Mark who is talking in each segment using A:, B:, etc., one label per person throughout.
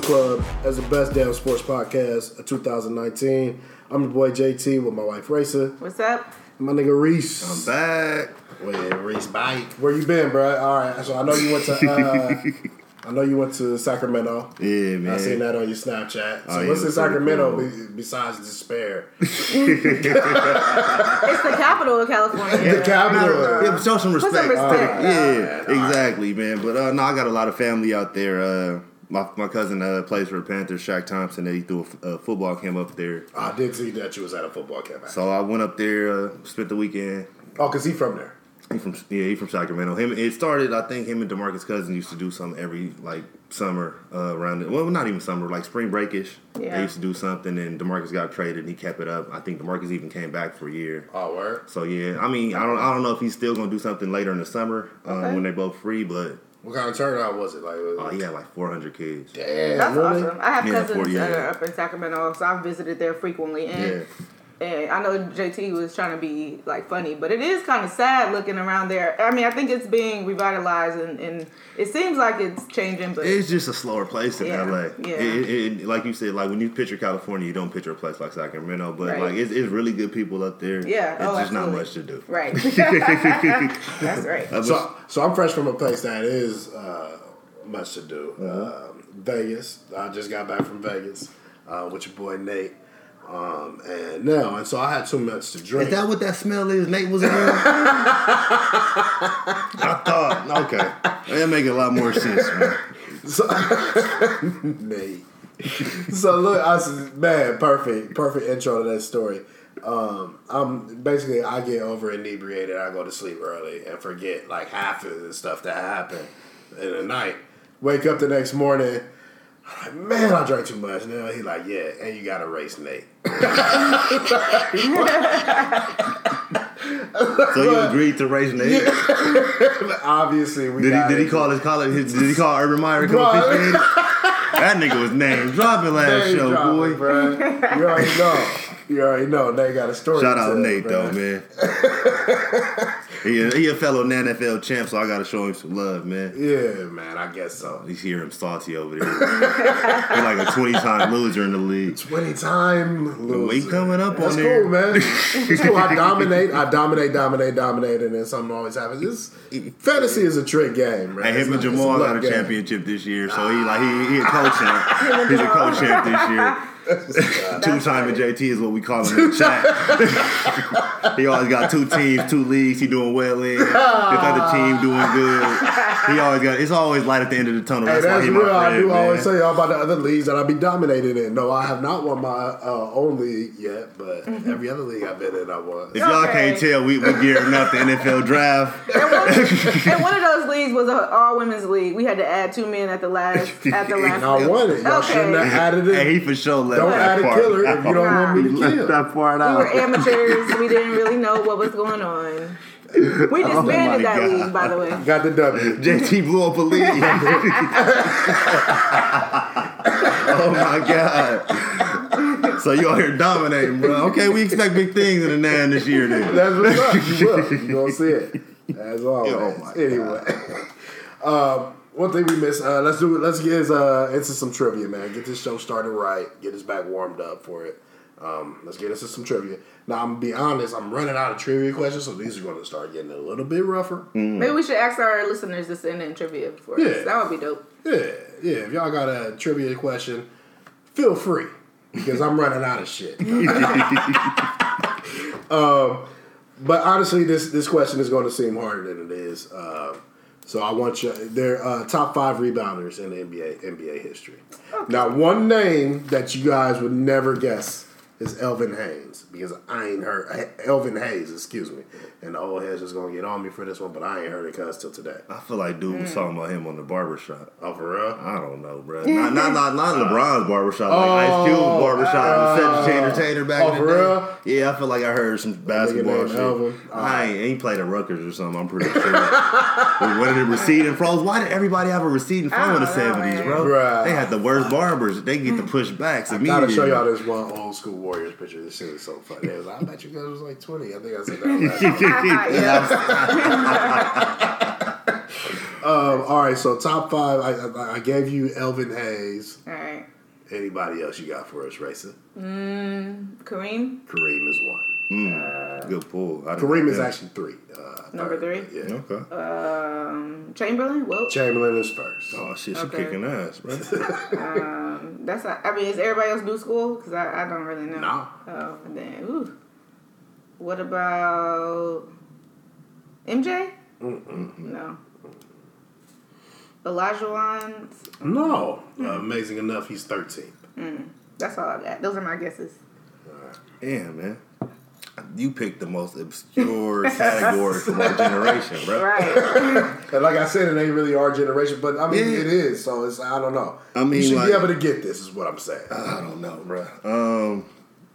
A: Desert Club as the best damn sports podcast of 2019. I'm your boy JT with my wife Racer,
B: What's up?
A: my nigga Reese.
C: I'm back.
A: Wait, Reese, bite. Where you been, bro? All right, so I know you went to. Uh, I know you went to Sacramento.
C: Yeah, man.
A: I seen that on your Snapchat. So
C: Oh, yeah,
A: what's in
C: it was pretty
A: Sacramento
C: cool.
A: be, besides despair?
B: It's the capital of California.
A: The capital.
C: Yeah, show some respect.
B: some respect.
C: yeah, exactly, man. But uh, no, I got a lot of family out there. My my cousin uh, plays for the Panthers, Shaq Thompson. They threw a, f- a football camp up there,
A: I did see that you was at a football camp.
C: so I went up there, uh, spent the weekend.
A: Oh, cause he from there.
C: He from yeah, he from Sacramento. Him it started. I think him and Demarcus Cousins used to do something every like summer uh, around it. Well, not even summer, like spring breakish.
B: Yeah.
C: They used to do something, and Demarcus got traded, and he kept it up. I think Demarcus even came back for a year.
A: Oh, word.
C: So yeah, I mean, I don't, I don't know if he's still gonna do something later in the summer um,
B: Okay.
C: when they both free, but
A: What kind of turnout was it? Like, was
C: uh, he had like 400 kids.
A: damn,
B: That's
A: really?
B: awesome. I have
C: Yeah,
B: cousins
C: 40,
B: that
C: yeah.
B: are up in Sacramento, so I've visited there frequently.
C: Yeah,
B: And, and I know JT was trying to be like funny, but it is kind of sad looking around there. I mean, I think it's being revitalized and, and it seems like it's changing, but
C: it's just a slower place than
B: Yeah,
C: LA.
B: yeah.
C: It, it, it- like you said, like when you picture California, you don't picture a place like Sacramento, but
B: Right.
C: like it's, it's really good people up there.
B: Yeah,
C: it's
B: oh,
C: just not much to do.
B: right. That's right.
C: Uh,
A: So, so I'm fresh from a place that is uh, much to do.
C: Mm-hmm.
A: Um Vegas. I just got back from Vegas uh, with your boy Nate. Um, and now, and so I had too much to drink.
C: Is that what that smell is? Nate was in? I thought, okay. That make a lot more sense, man.
A: So, Nate. so look, I said, man, perfect, perfect intro to that story. Um, I'm basically I get over inebriated. I go to sleep early and forget like half of the stuff that happened in the night. Wake up the next morning. I'm like, man, I drank too much. Now he like, yeah, and you got to race Nate.
C: So you agreed to race Nate?
A: Obviously, we
C: Did he, did he call his college? Did he call Urban Meyer
A: Bro.
C: That nigga was name dropping last
A: Nate
C: show,
A: dropping,
C: boy.
A: bruh. You already know. You already know. Nate got a story.
C: Shout out Nate though, man. He, a, he a fellow NFL champ, so I gotta show him some love, man.
A: Yeah, man, I guess so.
C: You hear him salty over there. He's like a 20 time loser in the league.
A: 20 time loser.
C: We coming up
A: That's
C: on there.
A: cool, man. It's cool. I dominate, I dominate, dominate, dominate, and then something always happens. This fantasy is a trick game, man.
C: And
A: It's
C: him and
A: it's
C: Jamal got a
A: game.
C: championship this year, so he like he, he a co-champ. He's a co-champ this year. Two time and JT is what we call him in the chat. he always got two teams, two leagues. He doing well in. His other team doing good. He always got. It's always light at the end of the tunnel.
A: Hey,
C: That's, why
A: that's
C: he
A: real.
C: my
A: I do
C: man.
A: always say all about the other leagues that I be dominated in. No, I have not won my uh, own league yet, but every other league I've been in, I won.
C: If y'all
B: Okay.
C: can't tell, we we gearing up the NFL draft.
B: and, one, and one of those leagues was an all women's league. We had to add two men at the last at the last.
A: I won it. Y'all
B: Okay.
A: shouldn't have added it.
C: Hey, he for sure left
A: don't
C: that
A: add a
C: part
A: killer if you don't want me
C: He
A: to
C: left
A: kill.
C: that part
B: We
C: out.
B: were amateurs. We didn't really know what was going on. We
C: Oh
B: disbanded that
C: God.
B: league, by the way.
A: Got the W.
C: JT blew up a league. oh my god. So you out here dominating, bro. Okay, we expect big things in the nine this year then.
A: That's what's up. You will. You gonna see it. As always.
C: Oh my
A: anyway, um, one thing we missed. Uh, let's do it. Let's get uh, into some trivia, man. Get this show started right. Get us back warmed up for it. Um, let's get into some trivia. Now, I'm gonna be honest. I'm running out of trivia questions, so these are going to start getting a little bit rougher.
B: Maybe we should ask our listeners to send in trivia for
A: Yeah.
B: us. That would be dope.
A: Yeah, yeah. If y'all got a trivia question, feel free because I'm running out of shit. um, but honestly, this this question is going to seem harder than it is. Uh, so I want you. They're uh, top five rebounders in NBA NBA history. Now, one name that you guys would never guess is Elvin Haynes because I ain't heard Elvin Hayes. Excuse me. And the old heads just gonna get on me for this one, but I ain't heard it cuss till today.
C: I feel like dude was talking about him on the barbershop.
A: Oh, for real?
C: I don't know, bro. Not not not, not LeBron's barbershop, like Ice Cube's
A: Oh,
C: barbershop, uh, Cedric Entertainer back
A: oh,
C: in the
A: for
C: day.
A: real?
C: Yeah, I feel like I heard some basketball
A: named
C: shit.
A: Elvin.
C: I ain't, ain't played at Rutgers or something. I'm pretty sure. But when the receding froze, why did everybody have a receding fro in the
B: I don't know,
C: seventies,
B: man.
C: bro?
A: Bruh.
C: They had the worst barbers. They get the pushbacks
A: I
C: immediately.
A: gotta show y'all this one old school Warriors picture. This shit is so funny. It was, I bet you guys was like 20. I think I said that. last time.
B: yeah.
A: Um, all right, so top five. I, I, I gave you Elvin Hayes.
B: All right.
A: Anybody else you got for us, Racing?
B: Kareem,
A: Kareem is one.
C: Mm, good pull. I
A: Kareem is
C: that.
A: actually three. Uh,
B: Number
A: third,
B: three?
A: Yeah.
C: Okay.
B: um, Chamberlain. Well,
A: Chamberlain is first.
C: Oh shit, she
B: Okay.
C: kicking ass, bro.
B: that's. Not, I mean, is everybody else new school? Because I, I don't really know.
A: Nah.
B: Oh, then. Ooh. What about MJ? No. Elijah
A: No. Uh, amazing enough, he's 13.
B: That's all I got. Those are my guesses.
C: Damn, man. You picked the most obscure category from our generation, bro.
B: Right.
A: And like I said, it ain't really our generation, but I mean,
C: Yeah.
A: it is. So it's I don't know.
C: I mean,
A: you should
C: like-
A: be able to get this. Is what I'm saying.
C: I don't know, bro. Um,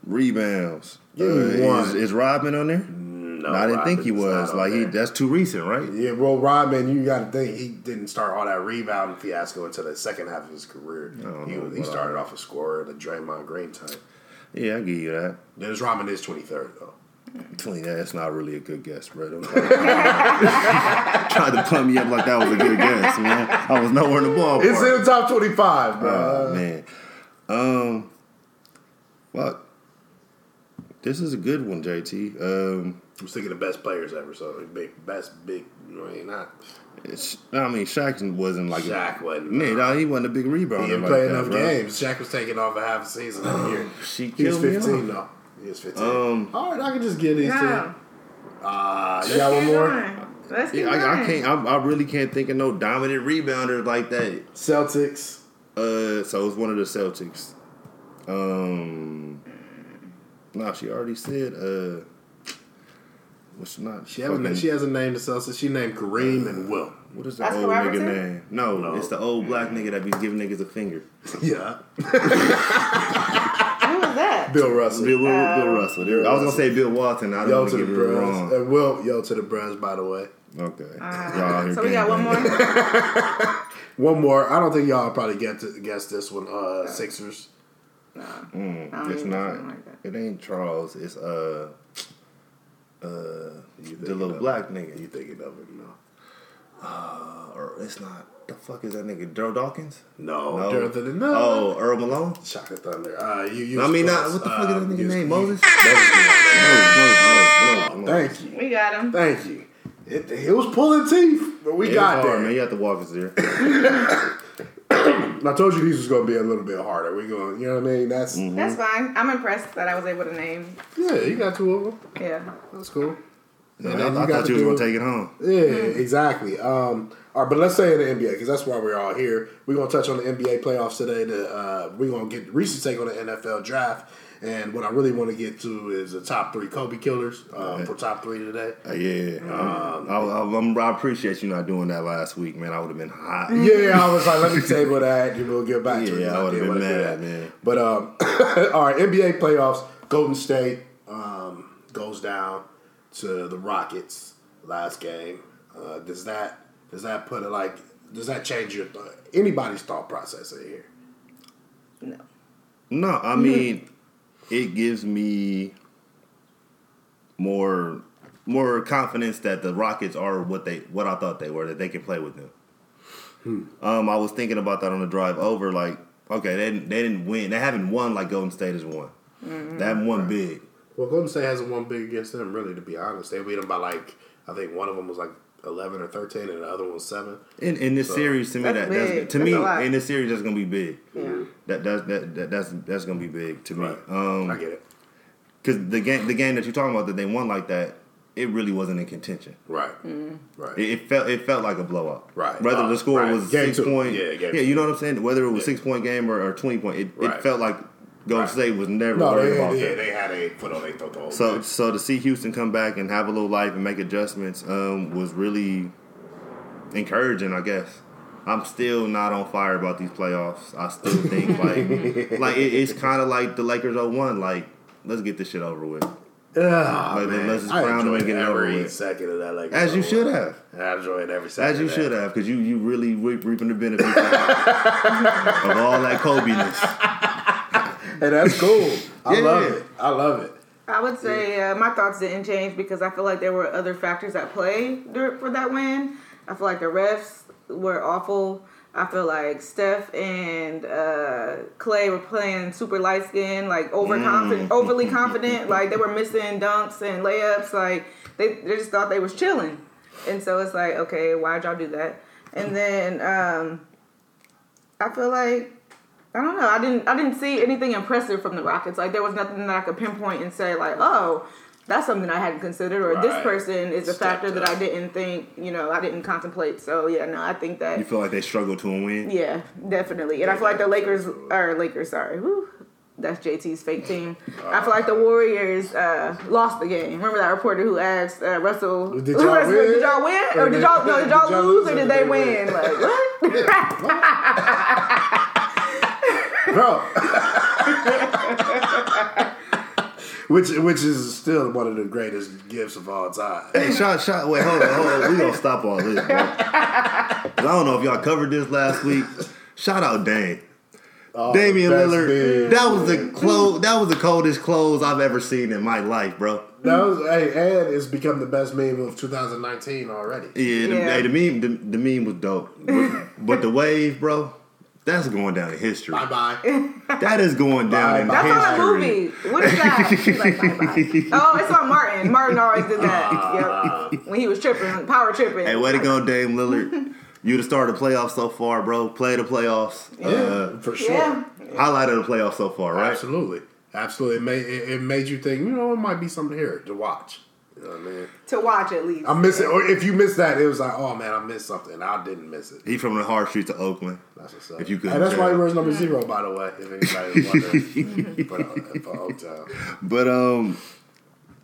C: rebounds.
A: Give me
C: Uh,
A: one.
C: Is, is Rodman on there?
A: no,
C: No, I didn't think he was.
A: not on
C: Like he, that's too recent, right?
A: Yeah, well, Rodman, you got to think he didn't start all that rebounding fiasco until the second half of his career. He,
C: know
A: he started off a scorer, the Draymond Green type.
C: Yeah, I give you that.
A: Dennis Rodman is 23rd though.
C: Twenty. That's not really a good guess, bro. Don't try, tried to pump me up like that was a good guess, man. I was nowhere in the ballpark.
A: It's in the top 25, bro.
C: Oh man. Um. Well, this is a good one, JT. Um.
A: I'm thinking the best players ever. So big, best big. I mean, not
C: I mean, Shaq wasn't like
A: Shaq wasn't.
C: A, yeah, no, he wasn't a big rebounder.
A: he didn't play
C: that,
A: enough
C: bro.
A: games. Shaq was taking off a half a season that year.
C: She
A: He was 15
C: off.
A: though. He was 15.
C: Um,
A: All right, I can just get these two. Uh, you got one more?
B: Let's keep
C: Yeah, I, I can't. I, I really can't think of no dominant rebounder like that.
A: Celtics.
C: Uh, so it's one of the Celtics. Um, no, she already said. Uh, what's not?
A: She has, a, she has a name to Celtics. She named Kareem and Will.
C: What is the
B: Oscar
C: old
B: Robertson?
C: nigga name? No,
A: No.
C: it's the old black nigga that be giving niggas a finger.
A: Yeah.
B: Who was that?
A: Bill Russell.
C: Bill, Bill,
B: Uh,
C: Bill Russell. There- I was gonna say Bill Walton. I
A: Yo
C: don't
A: to
C: want
A: the
C: to get it
A: Bros.
C: wrong.
A: And Will, yo to the Bros, by the way.
C: Okay.
B: Uh,
C: out here
B: so we got one more.
A: One more. I don't think y'all probably get to guess this one. Uh, Sixers.
B: I don't
C: Mm, it's not.
B: like that.
C: It ain't Charles. It's uh, uh, the little
A: of-
C: black nigga.
A: You thinking of it? No.
C: Uh, or it's not. The fuck is that nigga? Darryl Dawkins?
A: No.
C: No.
A: Jonathan, no.
C: Oh, Earl Malone.
A: Shaka Thunder. Uh, you, you
C: I mean, not what the fuck is that
A: Um,
C: nigga name?
A: you-
C: Moses.
A: Moses. Thank you.
B: We got him.
A: Thank you. It, it was pulling teeth, but we
C: It
A: got
C: was hard,
A: there.
C: man. You have to walk us there.
A: And I told you these was going to be a little bit harder. We going, you know what I mean? That's
C: Mm-hmm.
B: That's fine. I'm impressed that I was able to name.
A: yeah. You got two of them.
B: Yeah.
A: That's cool.
C: Man,
A: And
C: I, I
A: got
C: thought
A: to
C: you was
A: do-
C: gonna take it home.
A: Yeah, exactly. Um, all right, but let's say in the NBA because that's why we're all here. We're gonna touch on the NBA playoffs today. To, uh, we're gonna get Reese's take on the NFL draft, and what I really want to get to is the top three Kobe killers um, for top three today.
C: Uh, yeah, um, I, I, I'm- I appreciate you not doing that last week, man. I would have been hot.
A: Yeah, I was like, let me table that, and we'll get back to it.
C: Yeah,
A: 'cause
C: I would've been mad, man.
A: But um, all right, NBA playoffs. Golden State um, goes down to the Rockets last game. Uh, does that does that put it like does that change your th- anybody's thought process in here?
B: No.
C: No, I mean, it gives me more more confidence that the Rockets are what they what I thought they were that they can play with them. Um, I was thinking about that on the drive over. Like, okay, they didn't, they didn't win. They haven't won like Golden State has won. They haven't won big.
A: Well, Golden State hasn't won big against them, really. To be honest, they beat them by like I think one of them was like eleven or thirteen, and the other one was seven.
C: In, in this series, to me,
B: That's
C: that that's,
B: big.
C: to
B: That's
C: me in this series that's gonna be big.
B: Yeah.
C: That, that, that, that that's that's gonna be big to me.
A: Right.
C: Um,
A: I get it.
C: because the game the game that you're talking about that they won like that, it really wasn't in contention.
A: Right, right.
C: It, it felt it felt like a blowout.
A: Right.
C: Whether
A: Uh,
C: the score
A: right.
C: was
A: Game
C: six
A: two.
C: point,
A: Yeah,
C: yeah,
A: game
C: yeah,
A: two.
C: you know what I'm saying. Whether it was
A: Yeah.
C: six point game or, or twenty point, it,
A: Right.
C: it felt like Golden
A: Right.
C: State was never
A: No,
C: worried
A: they,
C: about
A: yeah,
C: that.
A: they had a foot on their throat the
C: So
A: game.
C: so to see Houston come back and have a little life and make adjustments um, was really encouraging, I guess. I'm still not on fire about these playoffs. I still think like like it, it's kind of like the Lakers 01. Like let's get this shit over with.
A: Ah,
C: Like,
A: man.
C: let's just crown them and
A: enjoyed
C: get it over
A: every
C: with.
A: second of that. Like
C: As you should have.
A: I enjoyed every second.
C: As you
A: of
C: should have, because you you really reap, reaping the benefits of, of all that Kobe-ness.
A: And that's cool. I
C: Yeah.
A: love it. I love it.
B: I would say uh, my thoughts didn't change because I feel like there were other factors at play for that win. I feel like the refs were awful. I feel like Steph and uh, Clay were playing super light skin, like overconfident, overly confident. Like they were missing dunks and layups. Like they, they just thought they was chilling, and so it's like, okay, why'd y'all do that? And then um, I feel like I don't know. I didn't I didn't see anything impressive from the Rockets. Like there was nothing that I could pinpoint and say like, oh, that's something I hadn't considered, or this person is a
A: Stepped
B: factor that I didn't think, you know, I didn't contemplate. So yeah, no, I think that
C: You feel like they struggle to win?
B: yeah, definitely. And I feel like the Lakers or Lakers, sorry, whew, that's JT's fake team. I feel like the Warriors uh, lost the game. Remember that reporter who asked uh, Russell,
A: Did y'all
B: Russell-
A: win?
B: Did y'all win? Or
A: Or
B: did
A: did-
B: y'all no? Did y'all
A: did y'all
B: lose or did they win?
A: win?
B: Like what?
A: bro. Which which is still one of the greatest gifts of all time.
C: Hey, shot, shot. Wait, hold on, hold on. We gonna stop all this, bro. 'Cause I don't know if y'all covered this last week. Shout out Dame.
A: Oh,
C: Damian Lillard.
A: big.
C: That was the clothes. That was the coldest clothes I've ever seen in my life, bro.
A: That was hey, and it's become the best meme of 2019 already.
C: Yeah, the,
B: Yeah.
C: Hey, the meme, the, the meme was dope. But, but the wave, bro, that's going down in history.
A: Bye bye.
C: That is going down in
A: Bye-bye.
B: That's on a
C: history.
B: movie. What is that? Like, bye-bye. Oh, it's on Martin. Martin always did that. Yep. When he was tripping, power tripping.
C: Hey, way to go, Dame Lillard. You the start of the playoffs so far, bro. Play the playoffs.
A: Yeah,
C: Uh,
A: for sure.
B: Yeah.
C: highlight of the playoffs so far, right?
A: Absolutely, absolutely. It made it, it made you think. You know, it might be something here to watch. You know what I mean?
B: To watch at least.
A: I'm it. Or if you missed that, it was like, oh man, I missed something. I didn't miss it.
C: He from the hard streets of Oakland.
A: That's what's up.
C: If you couldn't
A: that's why he
C: tell.
A: wears number zero, by the way. If anybody was wondering, for, the- for hotel.
C: But um,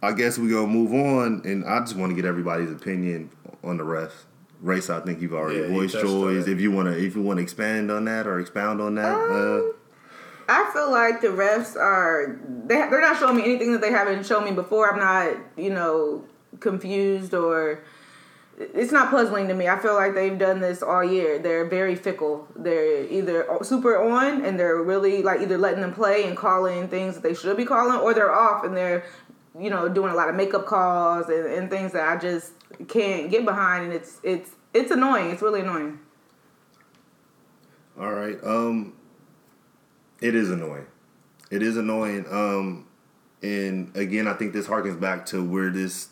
C: I guess we gonna move on, and I just want to get everybody's opinion on the refs. Race, I think you've already
A: Yeah,
C: voiced
A: touched on
C: yours. If you wanna, if you wanna expand on that or expound on that, uh,
B: I feel like the refs are they they're not showing me anything that they haven't shown me before. I'm not you know confused or it's not puzzling to me. I feel like they've done this all year. They're very fickle. They're either super on and they're really like either letting them play and calling things that they should be calling, or they're off and they're you know doing a lot of makeup calls and, and things that I just can't get behind. And it's it's it's annoying. It's really annoying.
C: all right. Um, it is annoying. It is annoying. Um, and again, I think this harkens back to where this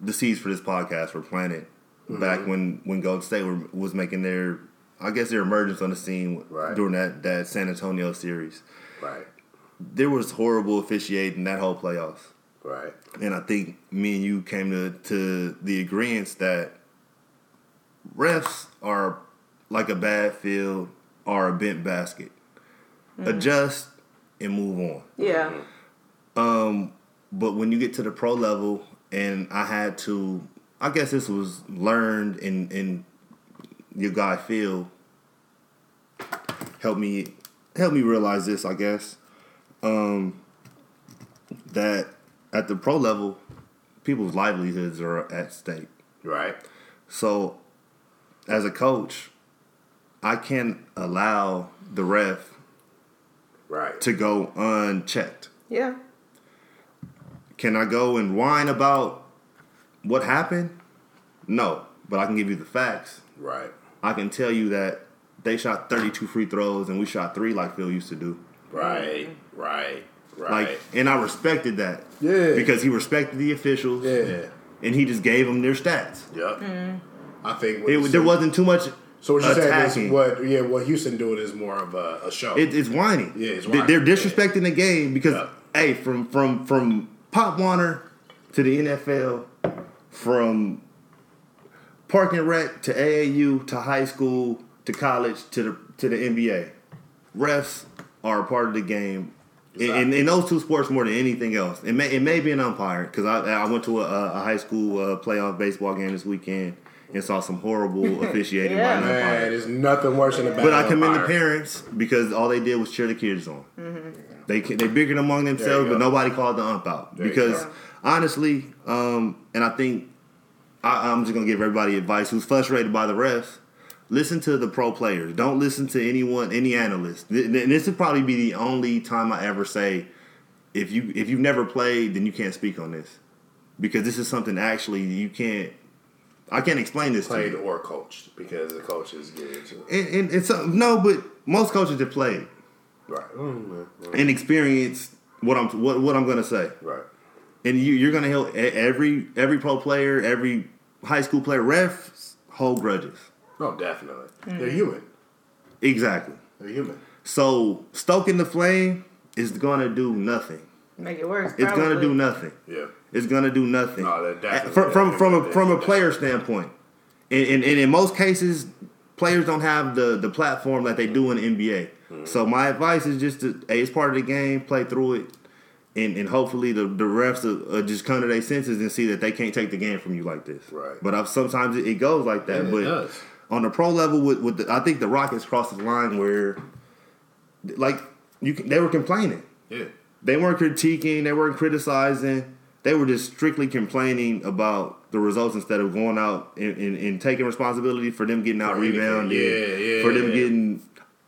C: the seeds for this podcast were planted back when when Golden State were, was making their, I guess, their emergence on the scene
A: Right.
C: during that that San Antonio series.
A: Right,
C: There was horrible officiating that whole playoffs.
A: right,
C: and I think me and you came to, to the agreement that refs are like a bad field or a bent basket. Adjust and move on.
B: Yeah.
C: Um, but when you get to the pro level, and I had to, I guess this was learned in in your guy Phil help me help me realize this. I guess um, that at the pro level, people's livelihoods are at stake.
A: right.
C: So, as a coach, I can't allow the ref
A: Right.
C: to go unchecked.
B: Yeah.
C: Can I go and whine about what happened? No, but I can give you the facts.
A: Right.
C: I can tell you that they shot 32 free throws and we shot three like Phil used to do.
A: Right. Right. Right.
C: Like, and I respected that.
A: Yeah.
C: Because he respected the officials.
A: yeah.
C: And he just gave them their stats.
A: Yep. Mm-hmm. I think
C: It, there wasn't too much
A: So what you're saying is what? Yeah, what Houston doing is more of a, a show.
C: It, it's whining.
A: Yeah, it's whining.
C: They're disrespecting the game because,
A: Yeah.
C: hey, from from from Pop Warner to the NFL, from parking Rec to AAU to high school to college to the to the NBA, refs are a part of the game. In, in, in those two sports more than anything else, it may it may be an umpire because I I went to a, a high school uh, playoff baseball game this weekend and saw some horrible officiating
B: Yeah.
C: by an umpire.
A: Man, there's nothing worse than a bad
C: But I commend the parents because all they did was cheer the kids on. They they bickered among themselves, but nobody called the ump out
A: There
C: because honestly, um, and I think I, I'm just gonna give everybody advice who's frustrated by the refs. Listen to the pro players. Don't listen to anyone, any analyst. Th- this would probably be the only time I ever say, if you if you've never played, then you can't speak on this because this is something actually you can't I can't explain this
A: Played
C: to you.
A: or coached because the coaches get into it.
C: And, and it's uh, no, but most coaches have played
A: Right. Mm, yeah,
C: and experienced what I'm what, what I'm gonna say.
A: Right.
C: And you you're gonna help e- every every pro player, every high school player, refs hold grudges.
A: No, definitely.
B: Mm.
A: They're human.
C: Exactly.
A: They're human.
C: So stoking the flame is gonna do nothing.
B: Make it worse.
C: It's gonna do nothing.
A: Yeah.
C: It's gonna do nothing.
A: No, that
C: from from from a from a player standpoint, and, and, and in most cases, players don't have the the platform that they do in the NBA.
A: Mm-hmm.
C: So my advice is just to, hey, it's part of the game. Play through it, and and hopefully the the refs will, uh, just come to their senses and see that they can't take the game from you like this.
A: Right.
C: But I've, sometimes it, it goes like that.
A: Yeah, it
C: but
A: does.
C: on the pro level, with, with the, I think the Rockets crossed the line where, like, you they were complaining.
A: Yeah.
C: They weren't critiquing. They weren't criticizing. They were just strictly complaining about the results instead of going out and, and, and taking responsibility for them getting out rebounded,
A: Yeah, yeah,
C: for them
A: yeah.
C: getting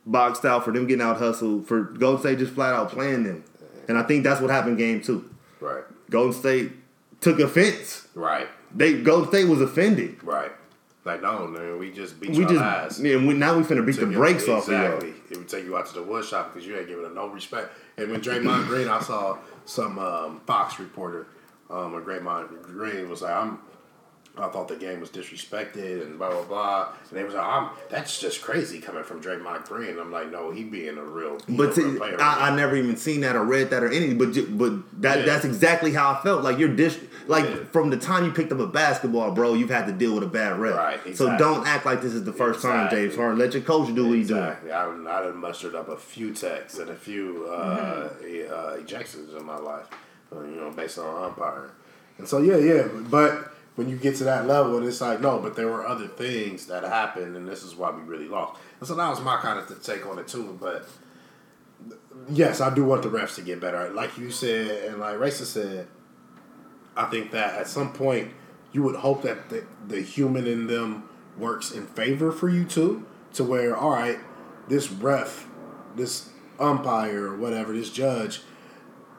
C: boxed out, for them getting out hustled, for Golden State just flat out playing them. And I think that's what happened game two.
A: Right.
C: Golden State took offense.
A: Right.
C: They Golden State was offended.
A: Right. Like, no, man, we just beat
C: We just
A: ass.
C: yeah, we, now we finna beat the brakes off of
A: exactly.
C: y'all.
A: It would take you out to the wood shop because you ain't giving it no respect. And when Draymond Green, I saw some um, Fox reporter, um, or Draymond Green was like, "I'm." I thought the game was disrespected and blah blah blah. And they was like, I'm, "That's just crazy coming from Draymond Green." And I'm like, "No, he being a real,
C: But
A: a real
C: see,
A: player."
C: I, I never even seen that or read that or anything. But but that
A: Yeah.
C: that's exactly how I felt. Like you're dis like
A: Yeah.
C: from the time you picked up a basketball, bro, you've had to deal with a bad rep.
A: Right,
C: So don't act like this is the first time, James Harden. Let your coach do what he's doing.
A: I, I done mustered up a few texts and a few uh,
C: Mm-hmm.
A: uh, ejections in my life, you know, based on umpiring. And so, yeah, yeah. But when you get to that level, it's like, no, but there were other things that happened, and this is why we really lost. And so that was my kind of take on it, too. But yes, I do want the refs to get better. Like you said, and like Racer said, I think that at some point you would hope that the, the human in them works in favor for you too, to where all right, this ref, this umpire or whatever, this judge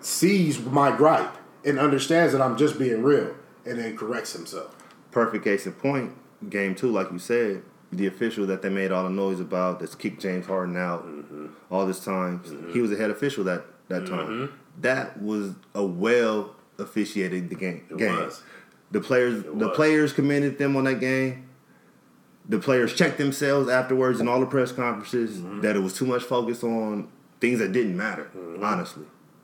A: sees my gripe and understands that I'm just being real, and then corrects himself.
C: Perfect case in point. Game two, like you said, the official that they made all the noise about that's kicked James Harden out
A: Mm-hmm.
C: all this time. He was a head official that that time. That was a well officiated the game.
A: It
C: game.
A: was.
C: The players the
A: was.
C: players commended them on that game. The players checked themselves afterwards in all the press conferences
A: Mm-hmm.
C: that it was too much focus on things that didn't matter,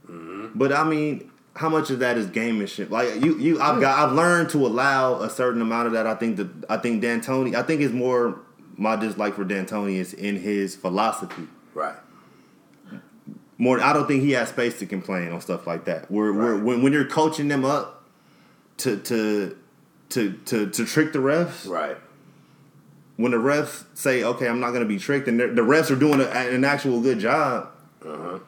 A: Mm-hmm.
C: But I mean, how much of that is gamemanship? Like you, you, I've got, I've learned to allow a certain amount of that. I think that I think D'Antoni, I think it's more my dislike for D'Antoni is in his philosophy.
A: Right.
C: More, I don't think he has space to complain on stuff like that. Where, where
A: Right.
C: when, when you're coaching them up to to to to to trick the refs,
A: Right.
C: when the refs say, "Okay, I'm not going to be tricked," and the the refs are doing a, an actual good job,
A: Uh huh.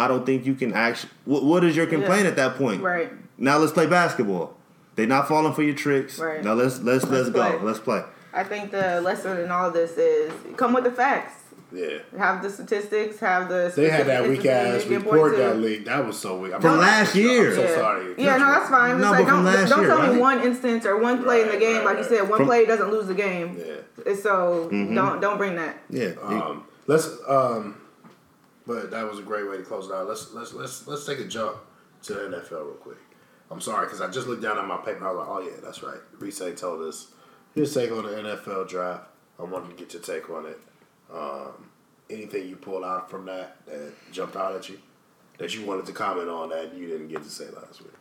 C: I don't think you can actually. What, what is your complaint
B: Yeah.
C: at that point?
B: Right.
C: Now let's play basketball. They're not falling for your tricks.
B: Right.
C: Now let's let's let's,
B: Let's
C: go.
B: play.
C: Let's play.
B: I think the lesson in all this is come with the facts.
A: Yeah.
B: Have the statistics. Have the.
A: They had that
B: specific
A: weak ass
B: instances you can
A: report that leaked. That was so weak. I'm
C: From last year.
A: I'm so
B: yeah.
A: sorry.
B: Yeah, no, that's fine.
C: No,
B: like,
C: but
B: don't
C: last
B: don't
C: year,
B: tell me one instance or one play in the game.
A: right,
B: like you said, one
C: From-
B: play doesn't lose the game.
A: Yeah.
B: So
C: Mm-hmm.
B: don't don't bring that.
C: Yeah.
A: Um, let's um, but that was a great way to close it out. Let's let's let's let's take a jump to the NFL real quick. I'm sorry because I just looked down at my paper. I was like, oh yeah, that's right. Reese told us his take on the NFL draft. I wanted to get your take on it. Um, anything you pulled out from that that jumped out at you that you wanted to comment on that you didn't get to say last week?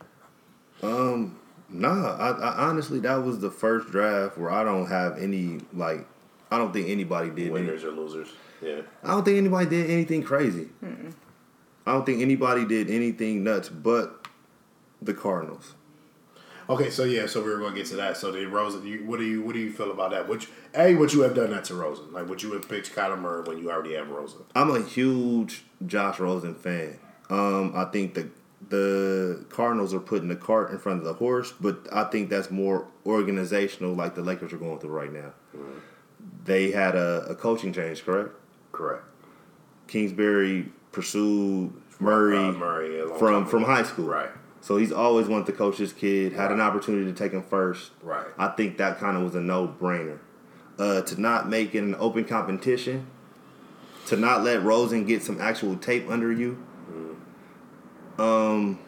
C: um. Nah. I, I honestly that was the first draft where I don't have any like. I don't think anybody did. Any,
A: Winners or losers? Yeah.
C: I don't think anybody did anything crazy. I don't think anybody did anything nuts, but the Cardinals.
A: Okay, so yeah, so we were going to get to that. So the Rosen, you, what do you what do you feel about that? Which a would you have done that to Rosen? Like would you have picked Kyler Murray when you already have Rosen?
C: I'm a huge Josh Rosen fan. Um, I think the the Cardinals are putting the cart in front of the horse, but I think that's more organizational, like the Lakers are going through right now. They had a, a coaching change, correct?
A: Correct.
C: Kingsbury pursued Murray,
A: Uh, Murray
C: from from high school.
A: Right.
C: So he's always wanted to coach his kid, had an opportunity to take him first.
A: Right.
C: I think that kind of was a no brainer. Uh, to not make it an open competition, to not let Rosen get some actual tape under you. Um,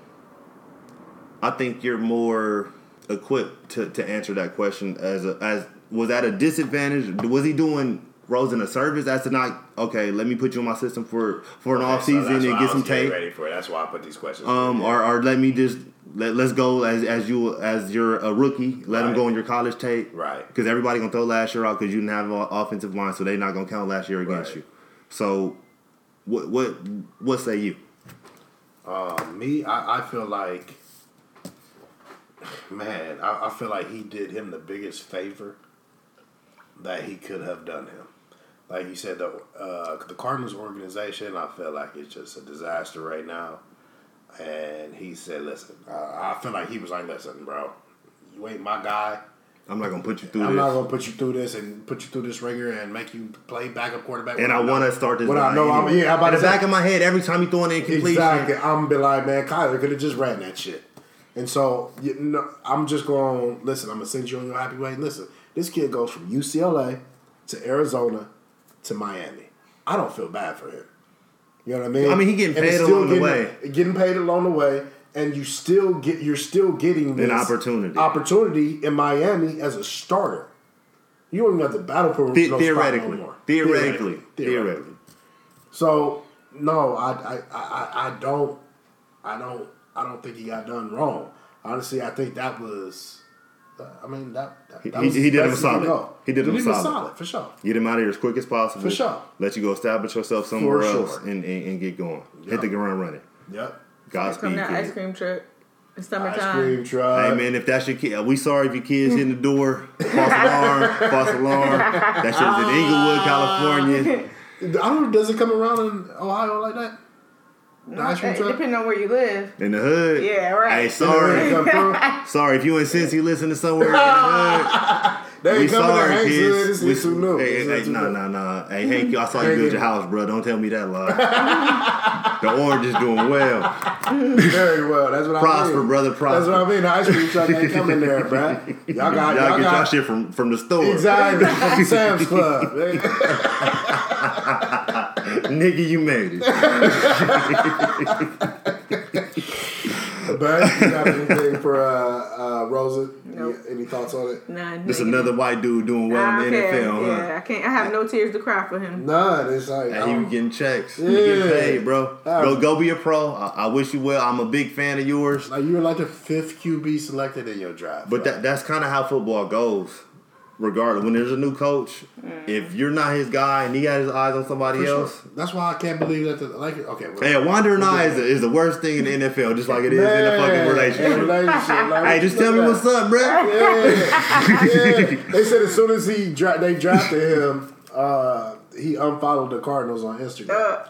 C: I think you're more equipped to, to answer that question as a, as was that a disadvantage? Was he doing Rosen a service as to not okay? Let me put you in my system for for an
A: Okay,
C: off season
A: that's
C: and get some tape.
A: ready for. It. That's why I put these questions.
C: Um, or, or let me just let let's go as as you as you're a rookie. Let him
A: Right.
C: go in your college tape,
A: Right.
C: Because everybody gonna throw last year out because you didn't have an offensive line, so they're not gonna count last year against
A: Right.
C: you. So, what what what say you?
A: Uh, me, I, I feel like, man, I, I feel like he did him the biggest favor that he could have done him. Like you said, the uh, the Cardinals organization, I feel like it's just a disaster right now. And he said, "Listen, uh, I feel like he was like, listen, bro, you ain't my guy.
C: I'm not gonna put you through
A: I'm
C: this.
A: not gonna put you through this and put you through this ringer and make you play backup quarterback.
C: and I want to start this.
A: when I know I'm yeah, I'm about
C: in the back of my head, every time you throw an incompletion,
A: Exactly. I'm be like, man, Kyler could have just ran that shit. And so, you know, I'm just gonna listen, I'm going to send you on your happy way. Listen, this kid goes from UCLA to Arizona to Miami. I don't feel bad for him. You know what I mean?
C: I mean, he getting
A: And
C: paid along the way.
A: Getting paid along the way, and you still get, you're still getting this
C: opportunity.
A: opportunity in Miami as a starter. You don't even have to battle for
C: The-
A: no
C: theoretically,
A: no more.
C: theoretically, theoretically.
A: So no, I, I, I, I don't, I don't, I don't think he got done wrong. Honestly, I think that was, I mean that. that, that
C: He-
A: was
C: he did him
A: best
C: solid.
A: could.
C: He did him solid.
A: for sure.
C: Get him out of here as quick as possible.
A: For sure.
C: Let you go establish yourself somewhere
A: For
C: else
A: sure.
C: and, and, and get going. Hit the ground running.
A: Yep.
C: Godspeed,
B: that ice
C: kid.
B: cream truck. It's
A: Ice cream truck.
C: Hey man, if that's your kid, we sorry if your kids in the door. False alarm, false alarm. That shit is in Inglewood, California.
A: I don't. Does it come around in Ohio like that? The ice cream
B: It
A: truck.
B: depending on where you live.
C: In the hood.
B: Yeah, right.
C: Hey, sorry.
A: Come through?
C: sorry if you in Cincy listen to somewhere in the hood.
A: They
C: We
A: ain't coming
C: sorry,
A: to
C: kids.
A: Hood.
C: We-
A: is too new.
C: Hey,
A: This
C: hey, nah, nah, nah. Hey, Hank, I saw you
A: Hank,
C: build your house, bro. Don't tell me that lie. the orange is doing well.
A: Very well. That's what I mean.
C: Prosper,
A: mean.
C: brother,
A: That's what I mean. The ice cream truck ain't coming there, bruh. Y'all got.
C: Y'all,
A: Y'all,
C: get
A: got.
C: y'all shit from, from the store.
A: Exactly. From Sam's Club.
C: Nigga, you made it.
A: But you got anything for uh, uh, Rosa?
B: Nope.
A: Any, any thoughts on it?
B: None.
C: This
B: nigga.
C: another white dude doing well
B: I
C: in the
B: can't,
C: NFL,
B: Yeah,
C: huh?
B: I can't. I have no tears to cry for him.
A: None. It's like
C: Hey, he
A: um,
C: was getting checks. He
A: Yeah.
C: getting paid, bro.
A: Uh,
C: Go, go be a pro. I, I wish you well. I'm a big fan of yours.
A: like you were like the fifth QB selected in your draft.
C: But
A: Like,
C: that, that's kind of how football goes. Regardless, when there's a new coach, if you're not his guy and he got his eyes on somebody
A: for sure.
C: else,
A: That's why I can't believe that. The, like okay, well,
C: hey, wandering eye is the, is the worst thing in the NFL, just like it is in a fucking
A: Man,
C: relationship.
A: relationship, like,
C: Hey, just
A: you
C: tell me what's up, bro.
A: Yeah, yeah. They said as soon as he dra- they drafted him, uh, he unfollowed the Cardinals on Instagram.
B: Uh,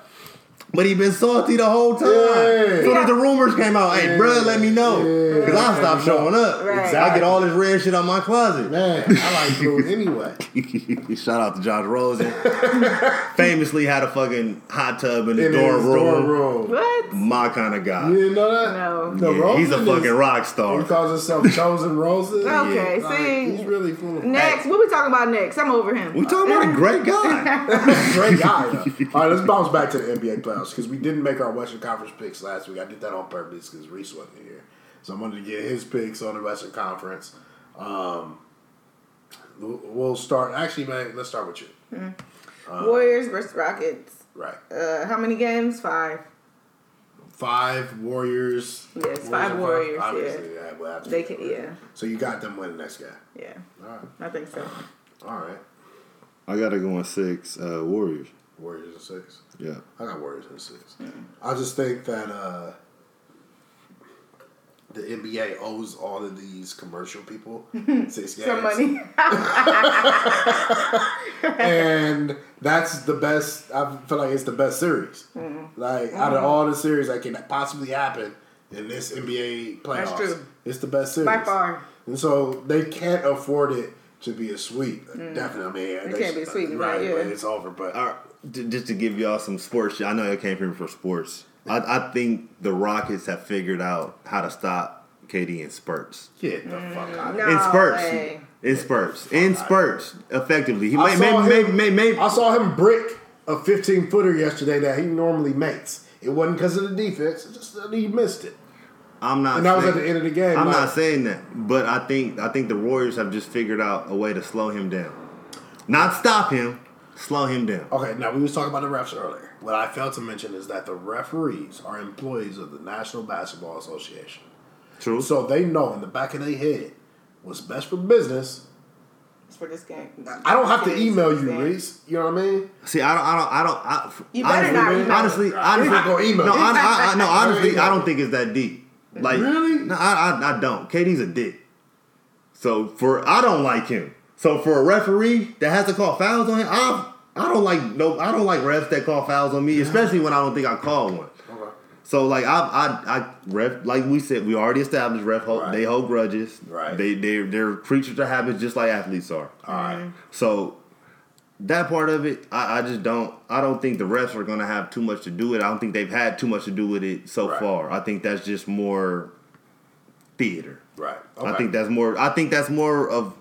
C: But he been salty the whole time.
A: Yeah.
C: Soon as the rumors came out, hey,
A: Yeah.
C: bro, let me know.
A: Yeah.
C: Because I stopped showing up.
B: Right.
C: I get all this red shit out my closet.
A: Man, I like blue anyway.
C: Shout out to Josh Rosen. Famously had a fucking hot tub in the
A: In
C: dorm
A: his
C: room.
A: dorm room.
B: what?
C: My kind of guy.
A: You didn't know that?
B: No.
A: The
C: Yeah, he's a fucking
A: is-
C: rock
A: He
C: star.
A: calls himself Chosen Rosen.
B: Okay,
A: Like,
B: see.
A: he's really full of
B: Next, what we talking about next? I'm over him.
C: We talking about a great guy.
A: Great guy, though. All right, let's bounce back to the NBA playoffs because we didn't make our Western Conference picks last week. I did that on purpose because Reese wasn't here, so I wanted to get his picks on the Western Conference. Um, we'll we'll start. Actually, man, let's start with you.
B: Warriors versus Rockets.
A: Right,
B: Uh, how many games? Five.
A: five Warriors.
B: Yes, five Warriors, yeah.
A: Obviously, yeah. well,
B: They
A: absolutely.
B: can. Yeah.
A: So you got them winning next game.
B: Yeah.
A: All right,
B: I think so.
A: all right.
C: I got to go in six. Uh, Warriors.
A: Warriors and six.
C: Yeah.
A: I got Warriors in six. Mm-hmm. I just think that uh, the NBA owes all of these commercial people six games.
B: Some money.
A: and that's the best. I feel like it's the best series. Mm-hmm. Like out of mm-hmm. all the series that can possibly happen in this NBA playoffs, it's the best series
B: By far.
A: And so they can't afford it to be a sweep. Mm. Definitely, I mean,
B: It can't be a sweep,
A: right?
B: right, yeah.
A: It's over. But
C: All right, j- just to give y'all some sports. I know y'all came here for sports. I, I think the Rockets have figured out how to stop KD in spurts.
A: Get the fuck out of
B: mm,
A: No.
C: In spurts.
B: way.
C: In spurts. In spurts. Effectively. He
A: I
C: may,
A: saw
C: maybe,
A: him-
C: maybe, maybe,
A: I saw him brick a 15 footer yesterday that he normally makes. It wasn't because of the defense, it's just that he missed it.
C: I'm not
A: And that was
C: saying-
A: at the end of the game.
C: I'm
A: like-
C: not saying that, but I think I think the Warriors have just figured out a way to slow him down. Not stop him, slow him down.
A: Okay, now we was talking about the refs earlier. What I failed to mention is that the referees are employees of the National Basketball Association.
C: True.
A: So they know in the back of their head what's best for business.
B: It's for this game.
A: I don't have to email you. Reese. You know what I mean?
C: See, I don't, I don't, I don't. I,
B: You better
C: honestly,
B: not email
C: honestly,
B: me.
C: honestly,
A: He's gonna email
C: no. I, I, I, no, honestly, I don't think it's that deep. Like,
A: Really?
C: No, I, I, I don't. KD's a dick. So for I don't like him. So for a referee that has to call fouls on him, I, I don't like no, I don't like refs that call fouls on me, especially when I don't think I called one.
A: Okay.
C: So like I I I ref like we said we already established ref hold,
A: Right.
C: they hold grudges.
A: Right.
C: They they they're creatures of habits just like athletes are.
A: All right. Mm-hmm.
C: So that part of it, I, I just don't. I don't think the refs are gonna have too much to do with it. I don't think they've had too much to do with it so
A: Right.
C: far. I think that's just more theater.
A: Right.
C: I think that's more. I think that's more of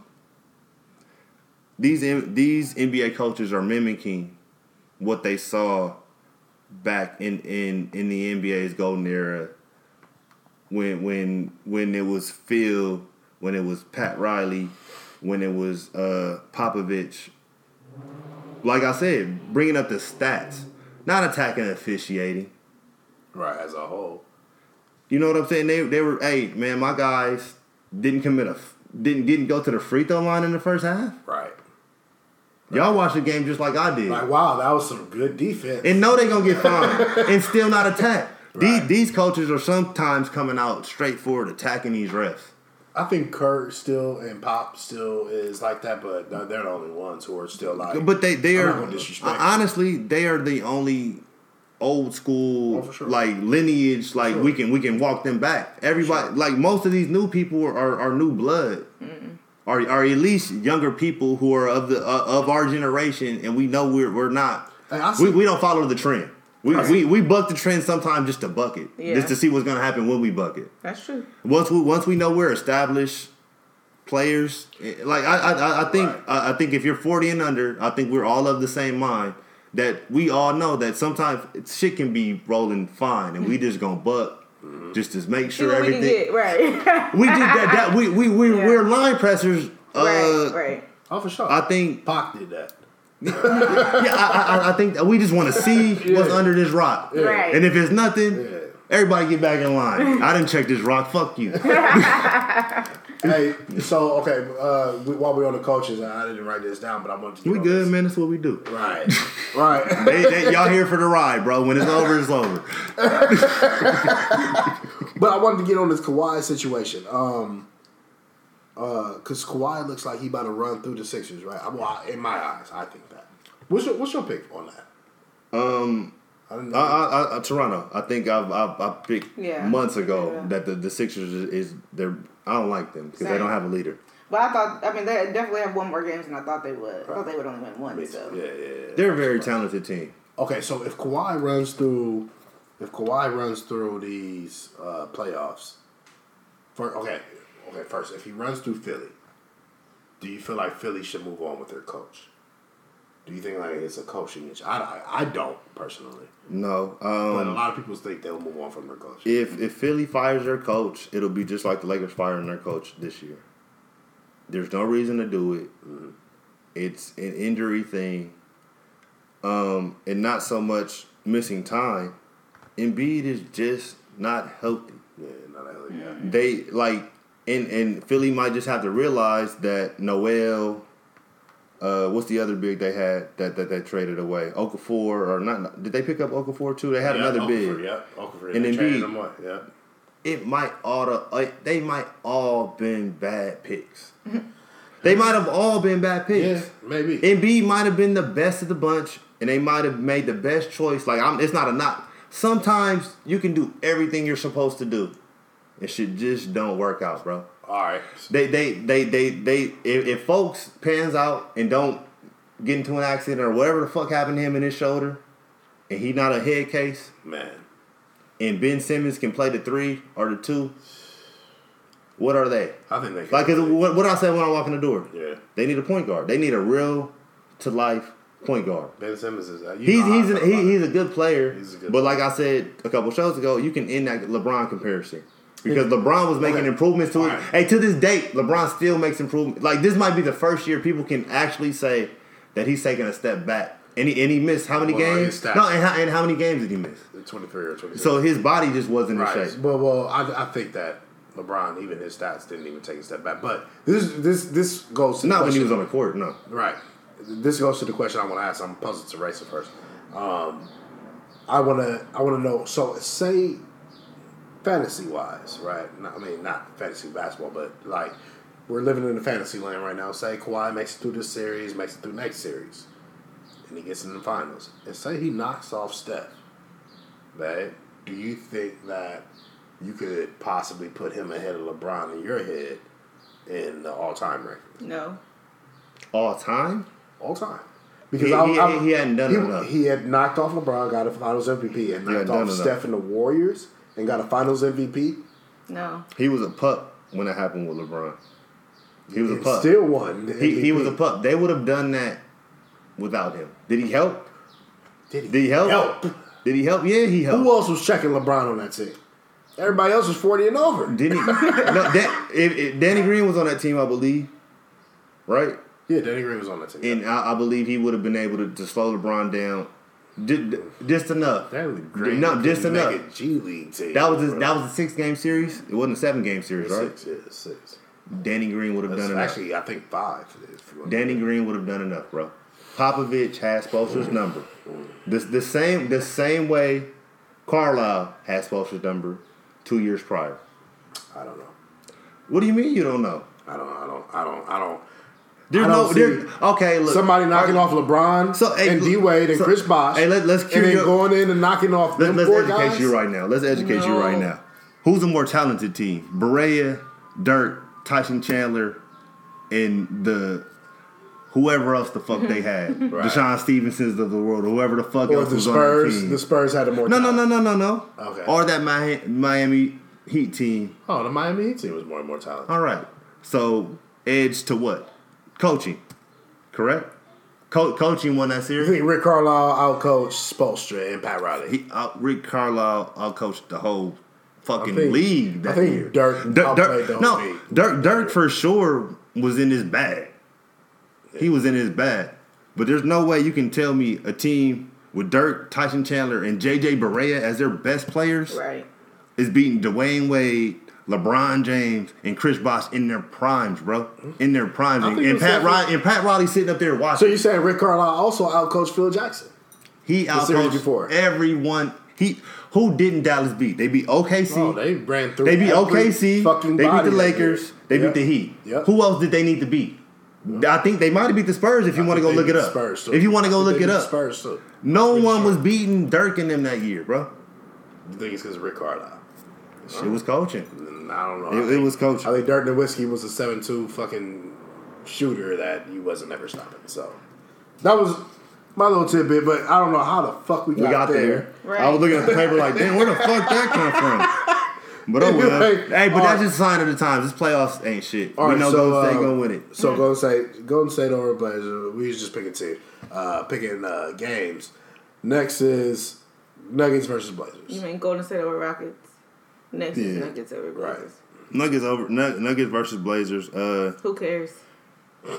C: these these NBA coaches are mimicking what they saw back in in in the NBA's golden era when when when it was Phil, when it was Pat Riley, when it was uh, Popovich. Like I said, bringing up the stats, not attacking officiating.
A: right as a whole.
C: You know what I'm saying? They they were, hey man, my guys didn't commit a didn't didn't go to the free throw line in the first half.
A: Right.
C: Y'all watched the game just like I did,
A: Like wow, that was some good defense.
C: and know they're gonna get fined and still not attack. These
A: Right.
C: these coaches are sometimes coming out straightforward attacking these refs.
A: I think Kurt still and Pop still is like that, but they're the only ones who are still like.
C: But they they
A: I'm
C: are
A: disrespect
C: honestly they are the only old school
A: Oh, sure.
C: like lineage like
A: Sure.
C: we can we can walk them back. Everybody
A: Sure.
C: like most of these new people are are, are new blood. Mm. Are, are at least younger people who are of the uh, of our generation, and we know we're we're not.
A: Hey,
C: we, we don't follow the trend. We, we we buck the trend sometimes just to buck it,
B: Yeah.
C: just to see what's gonna happen when we buck it.
B: That's true.
C: Once we once we know we're established players, eh, like I I- I, I think
A: Right.
C: I, I think if you're 40 and under, I think we're all of the same mind. That we all know that sometimes shit can be rolling fine, and we just gonna buck just to make sure
B: what we can
C: everything.
B: right.
C: We did that. That we we we
B: Yeah.
C: we're line pressers. Uh,
B: right. Right.
A: oh, for sure.
C: I think
A: Pac did that.
C: yeah, I, I, I think that we just want to see what's under this rock,
B: Right.
C: and if it's nothing,
A: Yeah.
C: everybody get back in line. I didn't check this rock. Fuck you.
A: Hey, so okay, uh, we, while we're on the coaches, I didn't write this down, but I wanted to.
C: We good,
A: this.
C: man. That's what we do.
A: Right, right.
C: They, they, y'all here for the ride, bro. When it's over, it's over.
A: But I wanted to get on this Kawhi situation. Um, uh, cause Kawhi looks like he about to run through the Sixers, right? Well, I- in my eyes, I think that. What's your What's your pick on that?
C: Um,
A: I don't know.
C: I, I, I, Toronto. I think I've, I've, I picked
B: Yeah.
C: months ago
B: Yeah.
C: that the, the Sixers is, is they're. I don't like them because they don't have a leader.
B: But I thought, I mean, they definitely have one more games than I thought they would. I thought they would only win one. So
A: yeah, yeah, yeah.
C: They're a very talented team.
A: Okay, so if Kawhi runs through, if Kawhi runs through these uh, playoffs, for okay, okay, first, if he runs through Philly, do you feel like Philly should move on with their coach? Do you think like it's a coaching issue? I, I, I don't personally,
C: No.
A: but a
C: Um,
A: lot of people think they'll move on from their coach.
C: if if Philly fires their coach, it'll be just like the Lakers firing their coach this year. There's no reason to do it. It's an injury thing, um, and not so much missing time. Embiid is just not healthy.
A: Yeah, not that hell yeah.
C: They like, and and Philly might just have to realize that Noel. Uh, what's the other big they had that that they traded away? Okafor or not? Did they pick up Okafor too? They had
A: Yeah,
C: another
A: Okafor,
C: big.
A: Yeah, Okafor.
C: And
A: And
C: Embiid.
A: then them away. Yeah.
C: it might all the, like, they might all been bad picks. they might have all been bad picks.
A: Yeah, maybe.
C: Embiid might have been the best of the bunch, and they might have made the best choice. Like I'm, it's not a knock. Sometimes you can do everything you're supposed to do, it should just don't work out, bro.
A: All right.
C: They, they, they, they, they. If, if Fultz pans out and don't get into an accident or whatever the fuck happened to him in his shoulder, and he not a head case,
A: Man.
C: and Ben Simmons can play the three or the two, what are they?
A: I think they can.
C: Like, 'cause what, what I said when I walk in the door?
A: yeah.
C: They need a point guard. They need a real to life point guard.
A: Ben Simmons is. Uh,
C: he's
A: how I
C: he's
A: feel
C: an, he, he's a good player,
A: He's a good
C: but like I said a couple shows ago, you can end that LeBron comparison because LeBron was making improvements to it.
A: Alright.
C: Hey, to this date, LeBron still makes improvements. Like this might be the first year people can actually say that he's taking a step back. And he, and he missed how many
A: Well,
C: games? No, and how, and how many games did he miss?
A: 23 or 26.
C: So his body just wasn't in
A: right.
C: shape.
A: Well, well, I, I think that LeBron, even his stats, didn't even take a step back. But this this this goes to
C: Not when he was on the court. No.
A: Right. This goes to the question I want to ask. I'm puzzled to race it first. Um, I want to. I want to know. So, say, fantasy wise, right? Not, I mean, not fantasy basketball, but like we're living in the fantasy land right now. Say Kawhi makes it through this series, makes it through next series, and he gets in the finals. And say he knocks off Steph. Right? Do you think that you could possibly put him ahead of LeBron in your head in the all-time ranking?
B: No.
C: All time?
A: all time. Because
C: He-
A: I,
C: he-
A: I,
C: he hadn't done
A: he,
C: enough.
A: He had knocked off LeBron, got a Finals MVP, and
C: He
A: knocked
C: hadn't
A: off
C: done enough.
A: Steph and the Warriors, and got a Finals MVP.
B: No.
C: He was a pup when it happened with LeBron. He was a pup.
A: Still won.
C: He, he was a pup. They would have done that without him. Did he help?
A: Did he,
C: Did he help?
A: help?
C: Did he help? Yeah, he helped.
A: Who else was checking LeBron on that team? Everybody else was forty and over.
C: Did he? no, Dan, if, if Danny Green was on that team, I believe. Right?
A: Yeah, Danny Green was on that team.
C: And I, I believe he would have been able to, to slow LeBron down just, just enough.
A: Danny Green,
C: No, just
A: couldn't
C: enough.
A: make a G League team.
C: That was his,
A: bro.
C: that was a six game series. It wasn't a seven game series, right?
A: six. Yeah, six.
C: Danny Green would have done enough.
A: actually, I think five. if you want to-
C: Danny Green would have done enough, bro. Popovich has Spoelstra's number. The, the same the same way Carlisle has Spoelstra's number two years prior.
A: I don't know.
C: What do you mean you don't know?
A: I don't. I don't. I don't. I don't.
C: There's no there. Okay, look.
A: Somebody knocking off LeBron
C: So, hey,
A: and D Wade and
C: so-
A: Chris Bosh.
C: hey, let- let's
A: and then going in and knocking off
C: Let,
A: four
C: educate
A: guys.
C: you right now. Let's educate you right now. Who's the more talented team? Barea, Dirk, Tyson Chandler, and the whoever else the fuck they had.
A: Right.
C: DeShawn Stevensons of the world, whoever the fuck
A: Or
C: else
A: the
C: was on that
A: Spurs.
C: team.
A: The Spurs had a more.
C: No, no,
A: talent.
C: no, no, no, no.
A: Okay.
C: Or that Mi- Miami Heat team.
A: Oh, the Miami Heat team was more and more talented.
C: All right. So edge to what? Coaching. Correct. Co- coaching won that series.
A: think Rick Carlisle outcoached Spoelstra and Pat Riley.
C: He out Rick Carlisle outcoached the whole fucking
A: think-
C: league that
A: I think
C: year.
A: Dirk
C: Dirk,
A: outplayed the
C: no,
A: league.
C: Dirk, Dirk for sure was in his bag. He was in his bag. But there's no way you can tell me a team with Dirk, Tyson Chandler, and JJ Barea as their best players
B: Right.
C: is beating Dwyane Wade, LeBron James, and Chris Bosh in their primes, bro. In their primes. And, and Pat Riley and Pat Riley sitting up there watching.
A: So you're saying Rick Carlisle also outcoached Phil Jackson?
C: he outcoached
A: before.
C: everyone. He who didn't Dallas beat? They beat OKC.
A: Oh, they ran through.
C: They beat OKC.
A: Fucking
C: They beat the Lakers. They
A: Yep.
C: beat the Heat.
A: Yep.
C: Who else did they need to beat? I think they might have beat the Spurs. If you want to go look it up,
A: Spurs,
C: if you want to go look it up,
A: Spurs
C: no one was beating Dirk in them that year, bro.
A: You think it's because of Rick Carlisle?
C: It was coaching.
A: Mm, I don't know. I
C: It, it was coaching.
A: I think Dirk Nowitzki was a seven-two fucking shooter that you wasn't ever stopping. So that was my little tidbit. But I don't know how the fuck we got,
C: we got there.
B: Right.
C: I was looking at the paper like, damn, where the fuck that come from? But oh well.
A: Anyway,
C: hey, but that's
A: right.
C: just a sign of the times. This playoffs ain't shit.
A: All
C: we
A: right,
C: know
A: so,
C: Golden State
A: uh,
C: gonna win it.
A: So Golden State, Golden State over Blazers. We was just picking team, uh, picking uh, games. Next is Nuggets versus Blazers.
B: You mean Golden State over Rockets? Next is
C: Yeah.
B: Nuggets over
A: Right.
B: Blazers.
C: Nuggets over Nuggets versus Blazers. Uh,
B: Who cares?
C: I,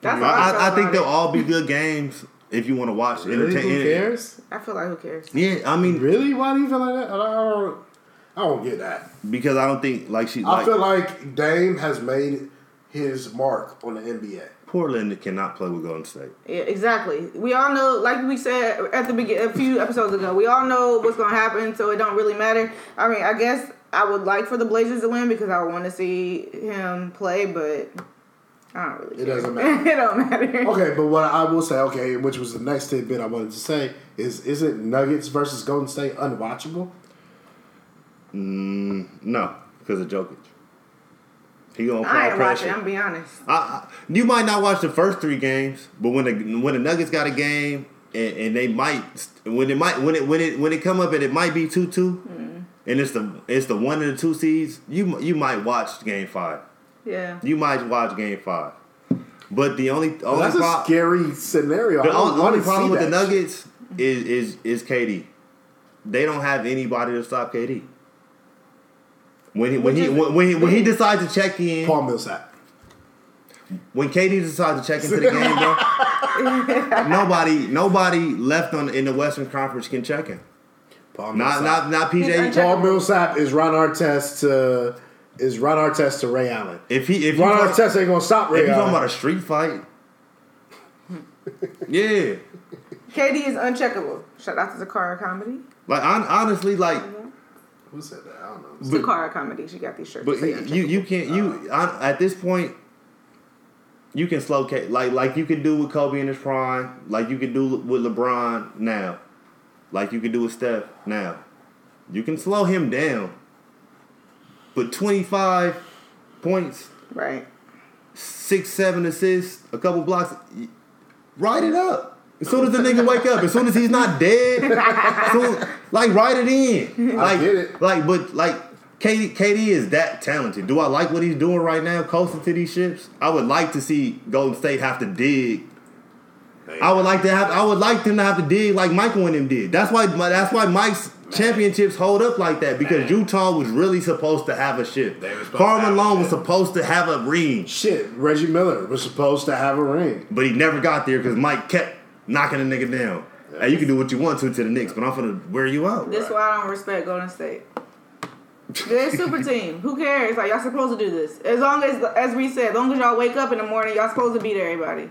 B: That's how
C: I, I think they'll
B: it.
C: all be good games if you want to watch.
A: Really?
C: entertain-
A: Who cares?
B: I feel like who cares?
C: Yeah, I mean,
A: Really? Why do you feel like that? I don't, I don't, I don't get that.
C: because I don't think like she
A: I
C: like
A: feel like Dame has made his mark on the NBA.
C: Portland cannot play with Golden State.
B: Yeah, exactly. We all know, like we said at the beginning, a few episodes ago, we all know what's gonna happen, so it don't really matter. I mean, I guess I would like for the Blazers to win because I want to see him play, but I don't really.
A: It
B: care.
A: doesn't matter.
B: it don't matter.
A: Okay, but what I will say, okay, which was the next tidbit I wanted to say, is is it Nuggets versus Golden State unwatchable?
C: Mm, no, because of Jokic. He gonna
B: I
C: apply
B: ain't watching. I'm be honest.
C: I, I, you might not watch the first three games, but when the when the Nuggets got a game and, and they might when it might when it when it when it come up and it might be two two, mm-hmm. and it's the it's the one and the two seeds, you you might watch game five.
B: Yeah.
C: You might watch game five. But the only
A: Well,
C: only
A: that's a scary scenario.
C: The only, only problem
A: see
C: with the Nuggets is is is KD. They don't have anybody to stop KD. When he when he when, when he, when he decides to check in.
A: Paul Millsap.
C: when KD decides to check into the game, bro, nobody nobody left on in the Western Conference can check him.
A: Paul Millsap.
C: not not
B: He's
C: PJ.
B: uncheckable.
A: Paul Millsap is Ron Artest to is Ron Artest to Ray Allen.
C: If he if you
A: Ron
C: talk-
A: Artest ain't gonna stop Ray
C: if you're talking about a street fight, yeah.
B: KD is uncheckable. Shout out to Zakara Comedy.
C: Like hon- honestly, like mm-hmm.
A: Who said that? I don't know.
C: But-
B: Zakara Comedy. She got these shirts.
C: But
B: that say
C: you you can't you on, at this point you can slow K like like you can do with Kobe in his prime, like you can do with LeBron now, like you can do with Steph now. You can slow him down, but twenty five points,
B: Right.
C: six seven assists, a couple blocks, y- write it up. As soon as the nigga wake up, as soon as he's not dead, soon, like write it in. Like,
A: get it.
C: like, but like KD, KD is that talented. Do I like what he's doing right now, coasting to these ships? I would like to see Golden State have to dig. I would like to have. I would like them to have to dig like Michael and them did. That's why. That's why Mike's championships hold up like that because Utah was really supposed to have a ship.
A: They were supposed
C: Karl
A: to have a
C: Malone was supposed to have a ring,
A: Shit, Reggie Miller was supposed to have a ring.
C: but he never got there because Mike kept knocking the nigga down. Hey, you can do what you want to to the Knicks, but I'm gonna wear you out.
B: This why I don't respect Golden State. They're a super team. Who cares? Like y'all supposed to do this. As long as, as we said, as long as y'all wake up in the morning, y'all supposed to beat everybody.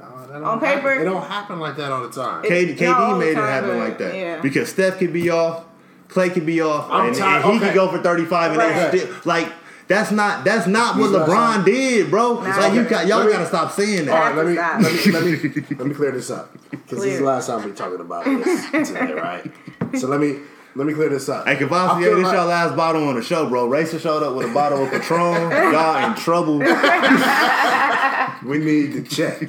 A: No,
B: On paper-
A: happen. it don't happen like that all the time.
B: It-
C: KD, KD
B: the
C: made it happen like that
B: yeah.
C: because Steph could be off, Clay could be off,
A: I'm
C: and,
A: tired-
C: and he
A: okay.
C: could go for 35, and
B: Right.
C: they still like. That's not that's not what
A: not
C: LeBron
A: saying-
C: did, bro. It's like you got y'all
A: me-
C: gotta stop saying that.
A: right, let me let me let me let me clear this up because this is the last time we're talking about this today, right? So let me let me clear this up.
C: Hey,
A: I
C: Cavassier, this
A: like-
C: your last bottle on the show, bro. Racer showed up with a bottle of Patron. Y'all in trouble.
A: we need to check.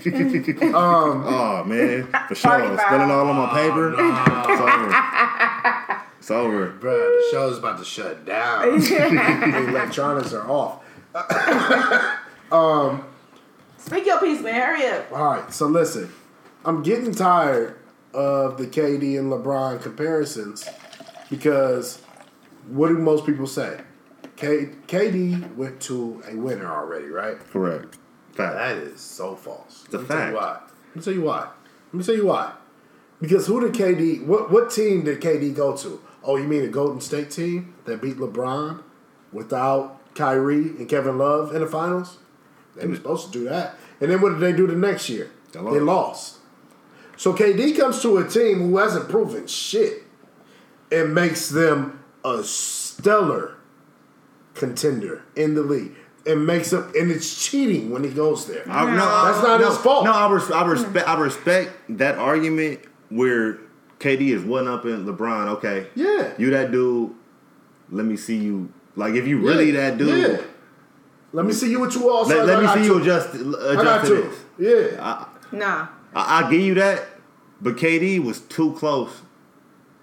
C: Um, oh man, for sure.
B: Party foul.
C: Spilling all on my paper. Oh, it's over. It's over.
A: Bruh, the show's about to shut down. the electronics are off.
B: um, Speak your piece, man. Hurry up.
A: All right, so listen, I'm getting tired of the KD and LeBron comparisons because what do most people say? K- KD went to a winner already, right?
C: Correct. Fact.
A: That is so false.
C: a
A: Let me tell
C: fact.
A: you why. Let me tell you why. Let me tell you why. Because who did KD? What what team did KD go to? Oh, you mean the Golden State team that beat LeBron without Kyrie and Kevin Love in the finals? They were supposed to do that. And then what did they do the next year?
C: They
A: They
C: lost.
A: lost. So KD comes to a team who hasn't proven shit and makes them a stellar contender in the league. And makes them and it's cheating when he goes there.
C: I, no,
A: That's not
C: no,
A: his fault.
C: No, I, res- I respect. I respect that argument where KD is one up in LeBron. Okay,
A: Yeah.
C: you that dude. Let me see you. Like if you really
A: Yeah,
C: that dude,
A: yeah. Let me see you with two all
C: let, let me see you adjust uh,
A: I got
C: adjust to
A: two.
C: this.
A: Yeah.
B: Nah.
C: I, I give you that, but KD was too close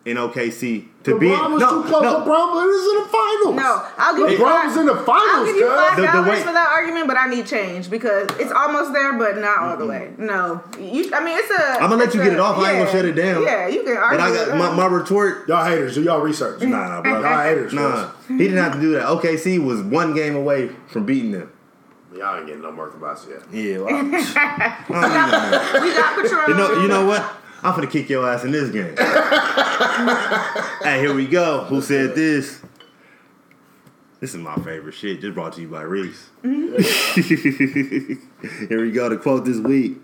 C: in OKC to be.
A: LeBron was
C: no,
A: too close.
C: no.
A: LeBron was in the finals.
B: No, I'll give you five.
A: was in the
B: I'll give you five.
C: The- the
B: dollars
C: way-
B: for that argument, but I need change because it's almost there, but not all the way. No, you. I mean, it's a.
C: I'ma let you
B: a-
C: get it off. I ain't gonna shut it down.
B: Yeah, you can argue.
C: But I got my, my retort.
A: Y'all haters, do y'all research.
C: Nah, nah, bro.
A: Y'all haters.
C: Nah, he didn't have to do that. OKC was one game away from beating them.
A: Y'all ain't getting no more Kabasi yet.
C: Yeah, well, I-
B: we got Patron.
C: you know, you know what? I'm gonna kick your ass in this game. hey, here we go. Who said this? This is my favorite shit. Just brought to you by Reese. Mm-hmm. here we go. The quote this week.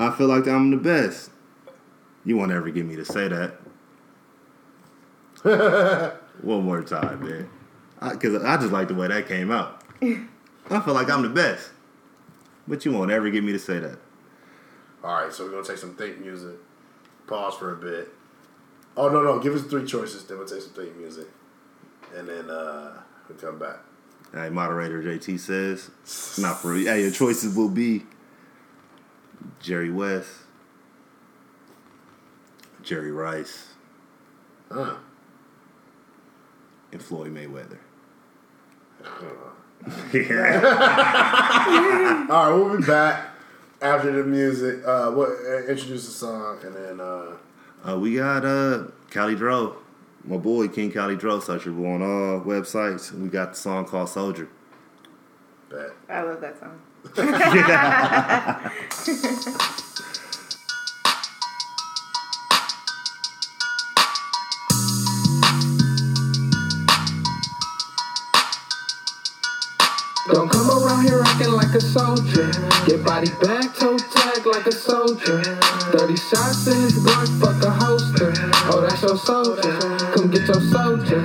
C: I feel like I'm the best. You won't ever get me to say that. One more time, man. Because I, just like the way that came out. I feel like I'm the best. But you won't ever get me to say that.
A: All right, so we're gonna take some think music. Pause for a bit. Oh no, no, give us three choices. Then we'll take some think music, and then uh we'll come back.
C: Hey, moderator JT says, not for yeah, your choices will be Jerry West, Jerry Rice,
A: Huh.
C: and Floyd Mayweather.
A: All right, we'll be back after the music. Uh, what uh, introduce the song and then uh,
C: Uh, we got uh Cali Dro, my boy King Cali Dro, searchable on all websites. We got the song called Soldier.
A: bet.
B: I love that song.
D: a soldier. Get body back, toe tag like a soldier. 30 shots in his Glock, fuck a holster. Oh, that's your soldier. Come get your soldier.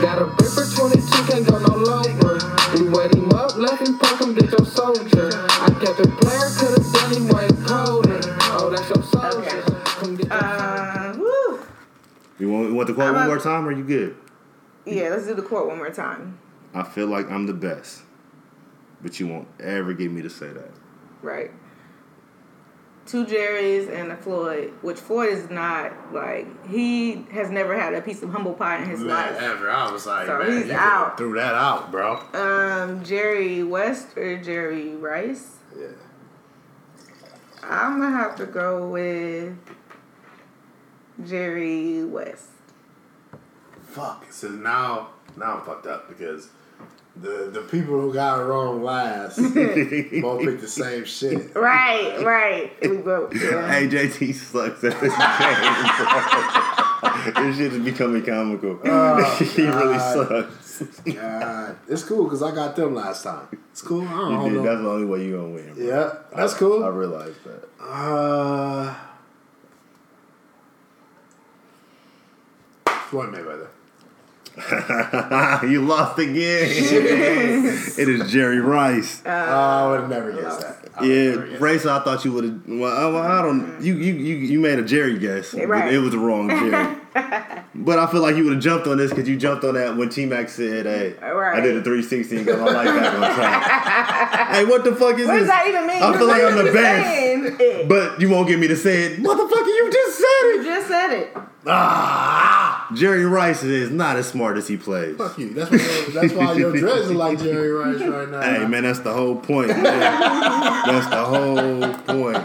D: Got a Ripper 22, can't go no lower. We wet him up, left him poke, come get your soldier. I kept a player, could've done him way colder. Oh, that's your soldier. Come get your
B: Uh, woo.
C: You want, you want the quote
B: I'm
C: one
B: a-
C: more time? Or you good?
B: Yeah, let's do the quote one more time.
C: I feel like I'm the best, but you won't ever get me to say that.
B: Right. Two Jerry's and a Floyd, which Floyd is not like he has never had a piece of humble pie in his
A: Man,
B: life.
A: ever. I was like,
B: So
A: man,
B: he's
A: you
B: out.
A: threw that out, bro.
B: Um, Jerry West or Jerry Rice?
A: Yeah.
B: I'm gonna have to go with Jerry West.
A: Fuck. So now, now I'm fucked up because the the people who got it wrong last both picked the same shit.
B: Right, right. We both. Yeah.
C: Hey, JT sucks at this game, this shit is becoming comical. he really sucks.
A: God, it's cool because I got them last time. It's cool. I don't
C: You did.
A: know.
C: That's the only way you're gonna win. Bro.
A: Yeah, that's cool.
C: I
A: cool.
C: realized that.
A: Uh, Floyd Mayweather.
C: you lost again. it is Jerry Rice.
A: oh, I would have never guessed that. I
C: yeah,
A: guessed
C: Race. I thought you would have. Well, I, well, I don't. You, you you you made a Jerry guess.
B: Right.
C: It was the wrong Jerry. but I feel like you would have jumped on this because you jumped on that when T Mac said, "Hey, I did a 360 and got my life back on track." hey, what the fuck is
B: What
C: this?
B: does that even mean?
C: I feel like I'm the
B: You're
C: best. But you won't get me to say it. Motherfucker, you just said it.
B: You
C: it.
B: just said it.
A: Ah,
C: Jerry Rice is not as smart as he plays.
A: fuck you. That's why. That's why your dreads are like Jerry Rice right now.
C: Hey man, that's the whole point. Man. that's the whole point.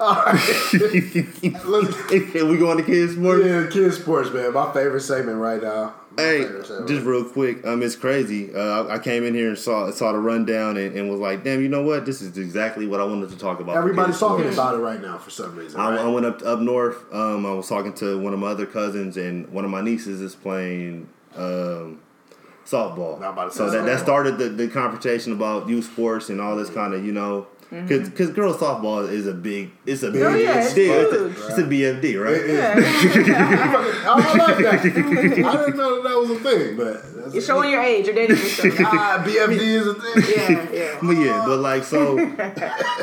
C: All right. We going to kids sports?
A: Yeah, kids sports, man. My favorite segment right now.
C: Hey, just real quick, um, it's crazy. Uh, I, I came in here and saw saw the rundown and, and was like, damn, you know what? This is exactly what I wanted to talk about.
A: Everybody's talking
C: sports.
A: about it right now for some reason.
C: I,
A: right?
C: I went up up north. Um, I was talking to one of my other cousins, and one of my nieces is playing um, softball.
A: I'm about to
C: So that, that started the, the conversation about youth sports and all this kind of you know. Because girls softball is a big, it's a big,
B: Oh, yeah, it's
C: deal. It's, a, it's a BFD, right?
B: Yeah.
A: Oh, I like that. I didn't know that, that was a thing, but that's
B: You're showing your age. You're dating yourself.
A: ah, BFD is a thing.
B: Yeah, yeah.
C: But yeah, but like so,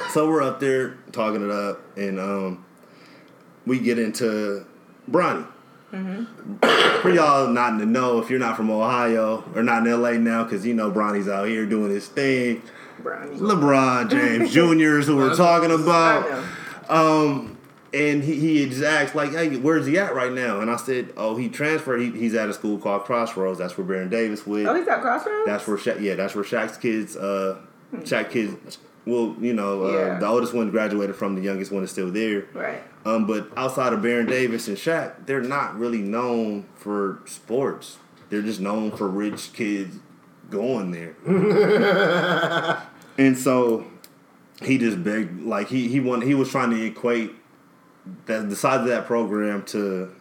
C: so we're up there talking it up, and um, we get into Bronny. For y'all not to know, if you're not from Ohio or not in LA now, because you know Bronny's out here doing his thing. LeBron James Jr.'s who we're talking about. Um, and he, he just asked like, "Hey, where's he at right now?" And I said, "Oh, he transferred. He, he's at a school called Crossroads. That's where Baron Davis went.
B: Oh, he's at Crossroads?
C: That's where Sha- yeah, that's where Shaq's kids, uh, Shaq kids. Well, you know, uh,
B: Yeah.
C: the oldest one graduated from, the youngest one is still there.
B: Right.
C: Um, but outside of Baron Davis and Shaq, they're not really known for sports. They're just known for rich kids going there. and so he just begged, like he he wanted, he was trying to equate that the size of that program to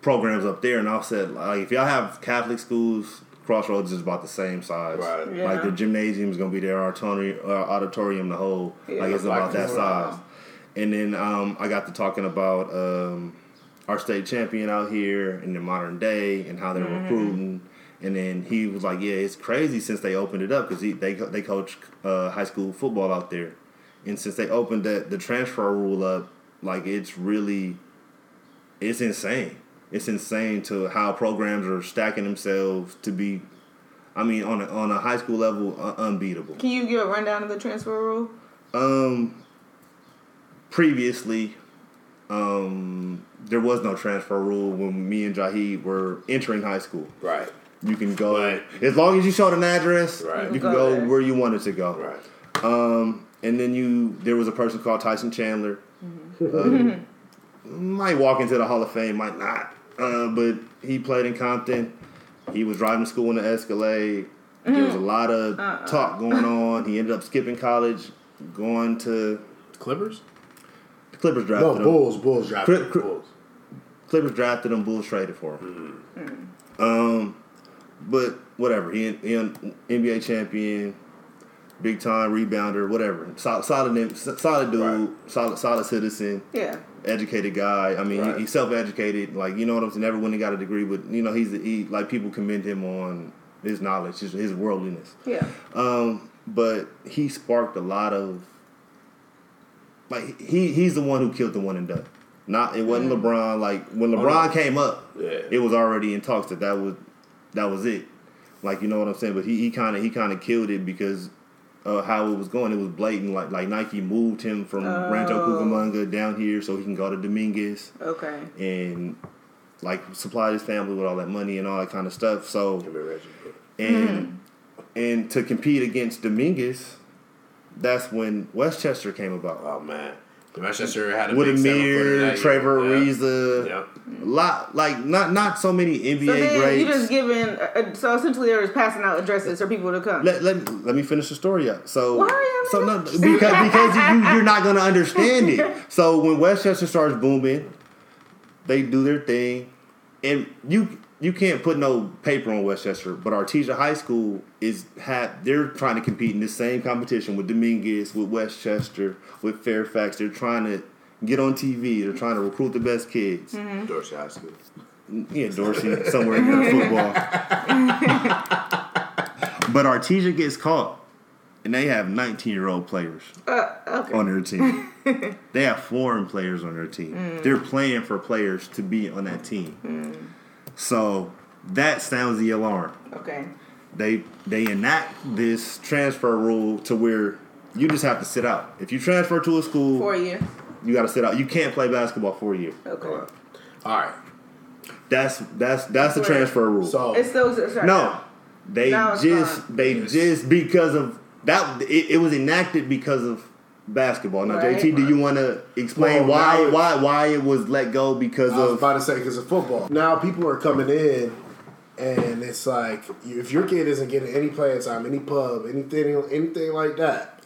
C: programs up there, and I said, like, if y'all have Catholic schools, Crossroads is about the same size.
A: Right.
B: Yeah.
C: Like the gymnasium is gonna be their auditorium, uh, auditorium the whole,
B: Yeah.
C: like it's about that
A: Like,
C: size. And then um, I got to talking about um, our state champion out here in the modern day and how they're
B: Mm-hmm.
C: recruiting. And then he was like, "Yeah, it's crazy since they opened it up because they they coach uh, high school football out there, and since they opened the the transfer rule up, like it's really, it's insane. It's insane to how programs are stacking themselves to be, I mean, on a, on a high school level, uh, unbeatable.
B: Can you give a rundown of the transfer rule?
C: Um, previously, um, there was no transfer rule when me and Jahid were entering high school.
A: Right.
C: You can go
A: Right.
C: as long as you showed an address.
A: Right.
C: You
B: You
C: can
B: go
C: go where you wanted to go.
A: Right.
C: Um, and then you there was a person called Tyson Chandler.
B: Mm-hmm.
C: Uh, might walk into the Hall of Fame, might not. Uh, but he played in Compton. He was driving to school in the Escalade. There was a lot of
B: Uh-uh.
C: talk going on. He ended up skipping college, going to
A: Clippers?
C: the Clippers
A: No,
C: drafted him.
A: Bulls. Bulls drafted
C: Cri- cri-
A: Bulls.
C: Clippers drafted him. Bulls traded for him. Um, but whatever. He, he an NBA champion, big time rebounder, whatever. Solid, solid, solid dude,
A: Right.
C: solid, solid citizen,
B: Yeah.
C: educated guy. I mean,
A: Right.
C: he, he's self educated. Like you know what I'm saying. Never went and got a degree, but you know he's he like people commend him on his knowledge, his, his worldliness.
B: Yeah.
C: Um, but he sparked a lot of like he he's the one who killed the one and done. Not it wasn't LeBron. Like when LeBron
A: no.
C: came up,
A: Yeah.
C: it was already in talks that that was that was it. Like you know what I'm saying. But he he kind of he kind of killed it because. Uh, how it was going, it was blatant. Like like Nike moved him from Rancho
B: Oh.
C: Cucamonga down here so he can go to Dominguez
B: Okay.
C: and like supply his family with all that money and all that kind of stuff. So
A: Give me Reggie.
C: and and to compete against Dominguez, that's when Westchester came about.
A: Oh man, Manchester had a
C: With
A: big seven
C: Amir,
A: that
C: Trevor
A: year. Yeah.
C: Ariza,
A: Yeah.
C: lot like not not so many NBA
B: So then
C: greats.
B: you just giving. Uh, uh, so essentially, they're just passing out addresses for people to come.
C: let, let, let me finish the story up. So,
B: Why are you
C: so no, because because you you're not gonna understand it. So when Westchester starts booming, they do their thing, and you you can't put no paper on Westchester. But Artesia High School is had they're trying to compete in this same competition with Dominguez, with Westchester, with Fairfax. They're trying to get on TV. They're trying to recruit the best kids.
B: Mm-hmm.
A: Dorsey High School.
C: Yeah, Dorsey somewhere in the football. but Artesia gets caught, and they have 19 year old players
B: Uh, okay.
C: on their team. they have foreign players on their team. They're playing for players to be on that team. So that sounds the alarm.
B: Okay.
C: They they enact this transfer rule to where you just have to sit out. If you transfer to a school,
B: For you.
C: you got to sit out. You can't play basketball for a year.
B: Okay.
A: All right.
C: That's that's that's the
B: Right.
C: transfer rule.
A: So
B: It still exists right
C: No, they just
B: gone.
C: they
A: Yes.
C: just because of that. It, it was enacted because of basketball. Now,
B: Right.
C: JT, do you want to explain
A: Well,
C: why
A: it-
C: why why it was let go because
A: I was
C: of
A: about to say because of football. Now people are coming in, and it's like if your kid isn't getting any playing time, any pub, anything, anything like that.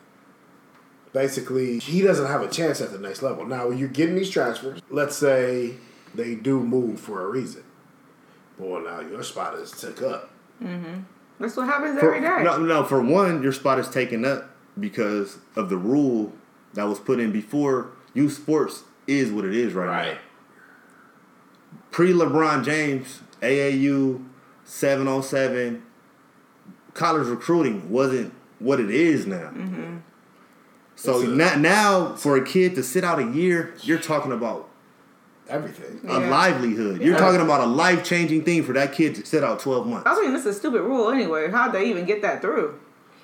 A: Basically, he doesn't have a chance at the next level. Now, when you're getting these transfers, let's say they do move for a reason. Boy, now your spot is took up. Mm-hmm.
B: That's what happens
C: for,
B: every day.
C: no no for one your spot is taken up because of the rule that was put in before. Youth sports is what it is right, now. Pre LeBron James, AAU, 707, college recruiting wasn't what it is now. Mm-hmm.
A: So a-
C: now, now, for a kid to sit out a year, you're talking about
A: Everything.
C: a
B: Yeah.
C: livelihood. You're
B: Yeah.
C: talking about a life changing thing for that kid to sit out 12 months.
B: I mean, this is a stupid rule anyway. How'd they even get that through?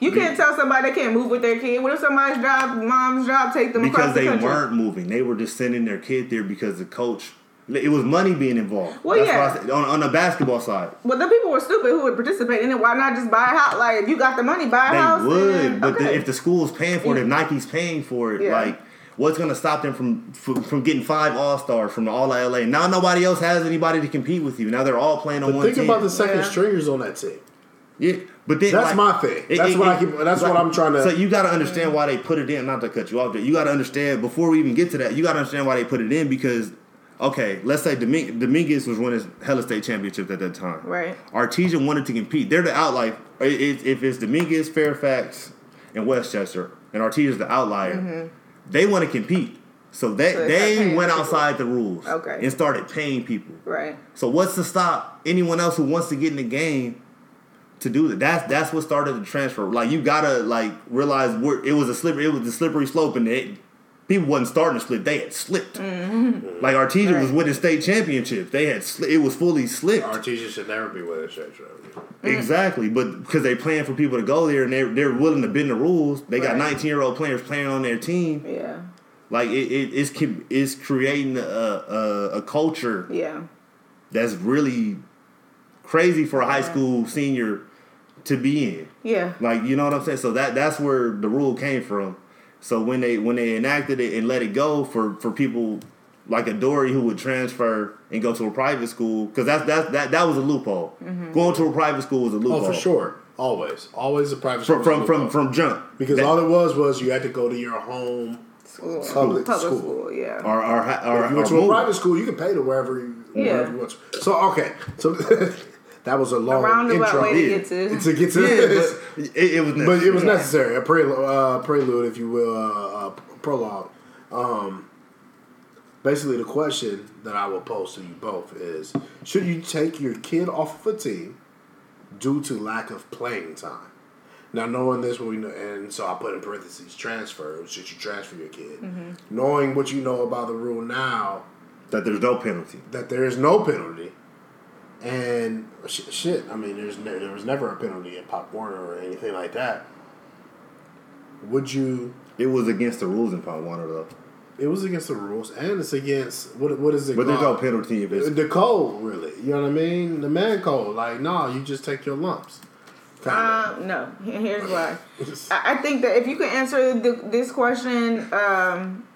B: You can't tell somebody they can't move with their kid. What if somebody's job, mom's job, take them
C: because
B: across the
C: they
B: country?
C: weren't moving. They were just sending their kid there because the coach. It was money being involved.
B: Well,
C: That's
B: yeah.
C: why I said, on, on the basketball side.
B: Well, the people were stupid who would participate in it. Why not just buy a house? Like, if you got the money, buy a
C: They
B: house.
C: would,
B: and-
C: but the, if the school's paying for it, if Nike's paying for it,
B: Yeah.
C: like what's going to stop them from, from from getting five All Stars from all of LA? Now nobody else has anybody to compete with you. Now they're all playing on
A: But
C: one
A: think
C: team.
A: about the second
B: Yeah.
A: stringers on that team.
C: Yeah, but then
A: That's
C: like,
A: my thing. That's what I keep- that's what I'm trying to-
C: So you got to understand why they put it in. Not to cut you off, there. you got to understand before we even get to that. You got to understand why they put it in because. Okay, let's say Dominguez, Dominguez was winning Hella State championships at that time.
B: Right.
C: Artesia wanted to compete. They're the outlier. It- it- If it's Dominguez, Fairfax, and Westchester, and Artesia's the outlier, they want to compete. So they
B: Mm-hmm. So they start
C: they went
B: people.
C: outside the rules
B: Okay.
C: and started paying people.
B: right.
C: So what's to stop anyone else who wants to get in the game to do that? That's that's what started the transfer. Like you gotta like realize where it was a slippery it was a slippery slope and it, people wasn't starting to slip. They had slipped. Like Artesia was
B: Mm-hmm.
C: Winning state championships. They had sli- it was fully slipped.
A: Artesia should never be winning state straight travel.
C: Exactly, but because they plan for people to go there and they're they're willing to bend the rules. They got
B: Right.
C: 19 year old players playing on their team.
B: Yeah.
C: Like it, it it's it's creating a, a a culture
B: Yeah.
C: that's really crazy for a high school senior to be in.
B: Yeah.
C: Like you know what I'm saying? So that that's where the rule came from. So when they when they enacted it and let it go for for people like a Dory who would transfer and go to a private school because that's that's that that was a loophole. Mm-hmm. Going to a private school was a loophole.
A: Oh, for sure. Always. Always a private
C: From
A: school.
C: from from, from jump
A: because
C: That-
A: all it was was you had to go to your home
B: School.
A: public,
B: Public
A: school.
B: school, yeah.
C: Or, or, our,
A: If you
C: our
A: went to a private school, you could pay to wherever you,
B: Yeah.
A: wherever you want. To. So okay, so that was a long
B: roundabout
A: intro
B: way to get to.
A: to get to
C: Yeah,
A: this,
C: but it, it was
A: but it was
B: Yeah.
A: necessary. A prelude, uh, prelude, if you will, uh, uh, prologue. Um, basically, the question that I will pose to you both is: Should you take your kid off of a team due to lack of playing time? Now, knowing this, we know, and so I put in parentheses transfer. Should you transfer your kid? Knowing what you know about the rule now,
C: that there's no penalty.
A: that there is no penalty, and sh- shit. I mean, there's ne- there was never a penalty at Pop Warner or anything like that. Would you?
C: It was against the rules in Pop Warner though.
A: It was against the rules, and it's against what? What is it?
C: But there's no
A: called?
C: penalty if it's
A: The code, really. You know what I mean? The man code. Like, no, you just take your lumps. Kinda.
B: Um, no. Here's why. I I think that if you can answer the, this question um,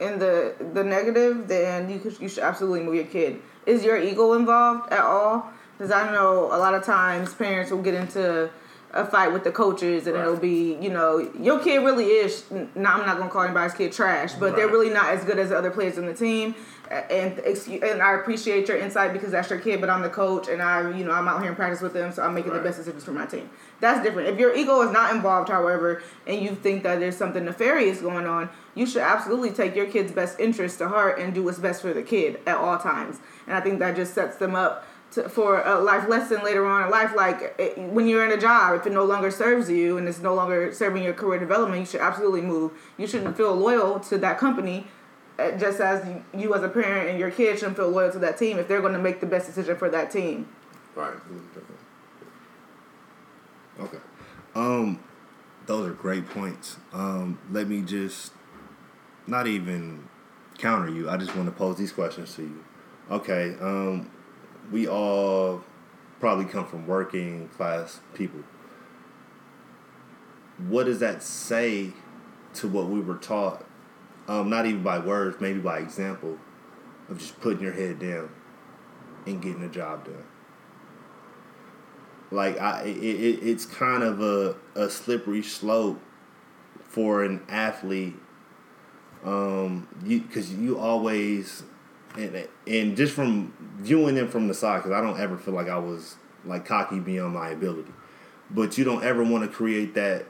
B: in the the negative, then you could, you should absolutely move your kid. Is your ego involved at all? Because I know a lot of times parents will get into a fight with the coaches, and
A: Right.
B: it'll be you know your kid really is. Now I'm not gonna call anybody's kid trash, but they're really not as good as the other players in the team. And and I appreciate your insight because that's your kid, but I'm the coach, and I you know I'm out here in practice with them, so I'm making
A: Right.
B: the best decisions for my team. That's different. If your ego is not involved, however, and you think that there's something nefarious going on, you should absolutely take your kid's best interest to heart and do what's best for the kid at all times. And I think that just sets them up to, for a life lesson later on in life. Like it, when you're in a job, if it no longer serves you and it's no longer serving your career development, you should absolutely move. You shouldn't feel loyal to that company. Uh, Just as you, you as a parent and your kid shouldn't feel loyal to that team if they're going to make the best decision for that team.
A: right.
C: Okay. Um, those are great points. Um, let me just not even counter you. I just want to pose these questions to you. Okay. Um, we all probably come from working class people. What does that say to what we were taught? Um, not even by words, maybe by example, of just putting your head down and getting the job done like I, it, it, it's kind of a, a slippery slope for an athlete. Um, you because you always and and just from viewing them from the side, because I don't ever feel like I was like cocky beyond my ability, but you don't ever want to create that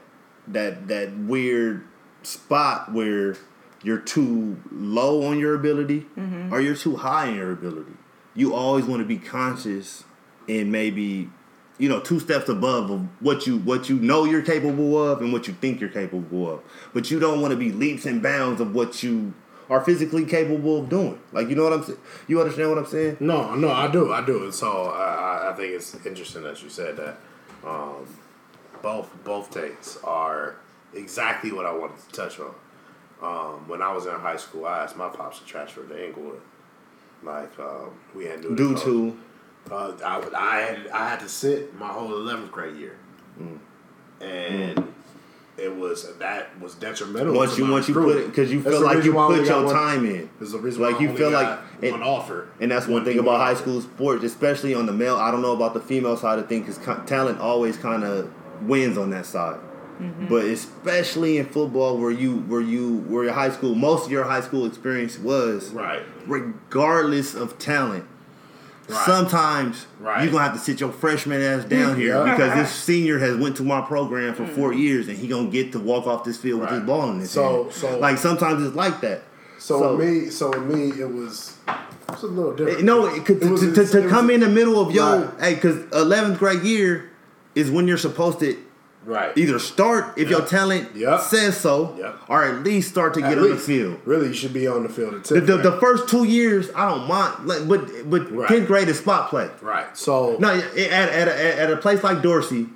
C: that that weird spot where you're too low on your ability or you're too high in your ability. You always want to be conscious and maybe you know two steps above of what you what you know you're capable of and what you think you're capable of. But you don't want to be leaps and bounds of what you are physically capable of doing. Like you know what I'm saying? You understand what I'm saying?
A: No, no, I do, I do. And so I, I- I think it's interesting that you said that. Um, both both takes are exactly what I wanted to touch on. Um, when I was in high school, I asked my pops to transfer to Inglewood. Like um, we had to
C: Due to
A: uh, I, would- I had I had to sit my whole eleventh grade year,
C: Mm.
A: and it was that was detrimental.
C: once
A: to
C: you once you put it because you
A: That's
C: feel like you
A: why I only
C: put your
A: one-
C: time in.
A: There's a reason
C: like you feel
A: got
C: like
A: one offer,
C: And that's one
A: One
C: thing about high school sports, especially on the male. I don't know about the female side of things because talent always kind of wins on that side. Mm-hmm. But especially in football, where you where you where your high school most of your high school experience was,
A: Right.
C: regardless of talent.
A: Right.
C: Sometimes
A: Right.
C: you're gonna have to sit your freshman ass down here
A: Yeah.
C: because this senior has went to my program for four mm. years and he gonna get to walk off this field with his ball in his
A: So-
C: hand.
A: so-
C: like sometimes it's like that.
A: So,
C: So-
A: me, so me, it was it's a little different.
C: No, it could,
A: It was-
C: to, to, to
A: it was-
C: come in the middle of your
A: Right.
C: hey, because eleventh grade year is when you're supposed to
A: right.
C: either start if your talent
A: Yep.
C: says so,
A: Yep.
C: or at least start to
A: At
C: get on the field.
A: Really, you should be on the field at
C: The,
A: 10th
C: the, the first two years, I don't mind, like, but but
A: Right.
C: tenth grade is spot play.
A: right. So
C: No, at, at, a, at a place like Dorsey,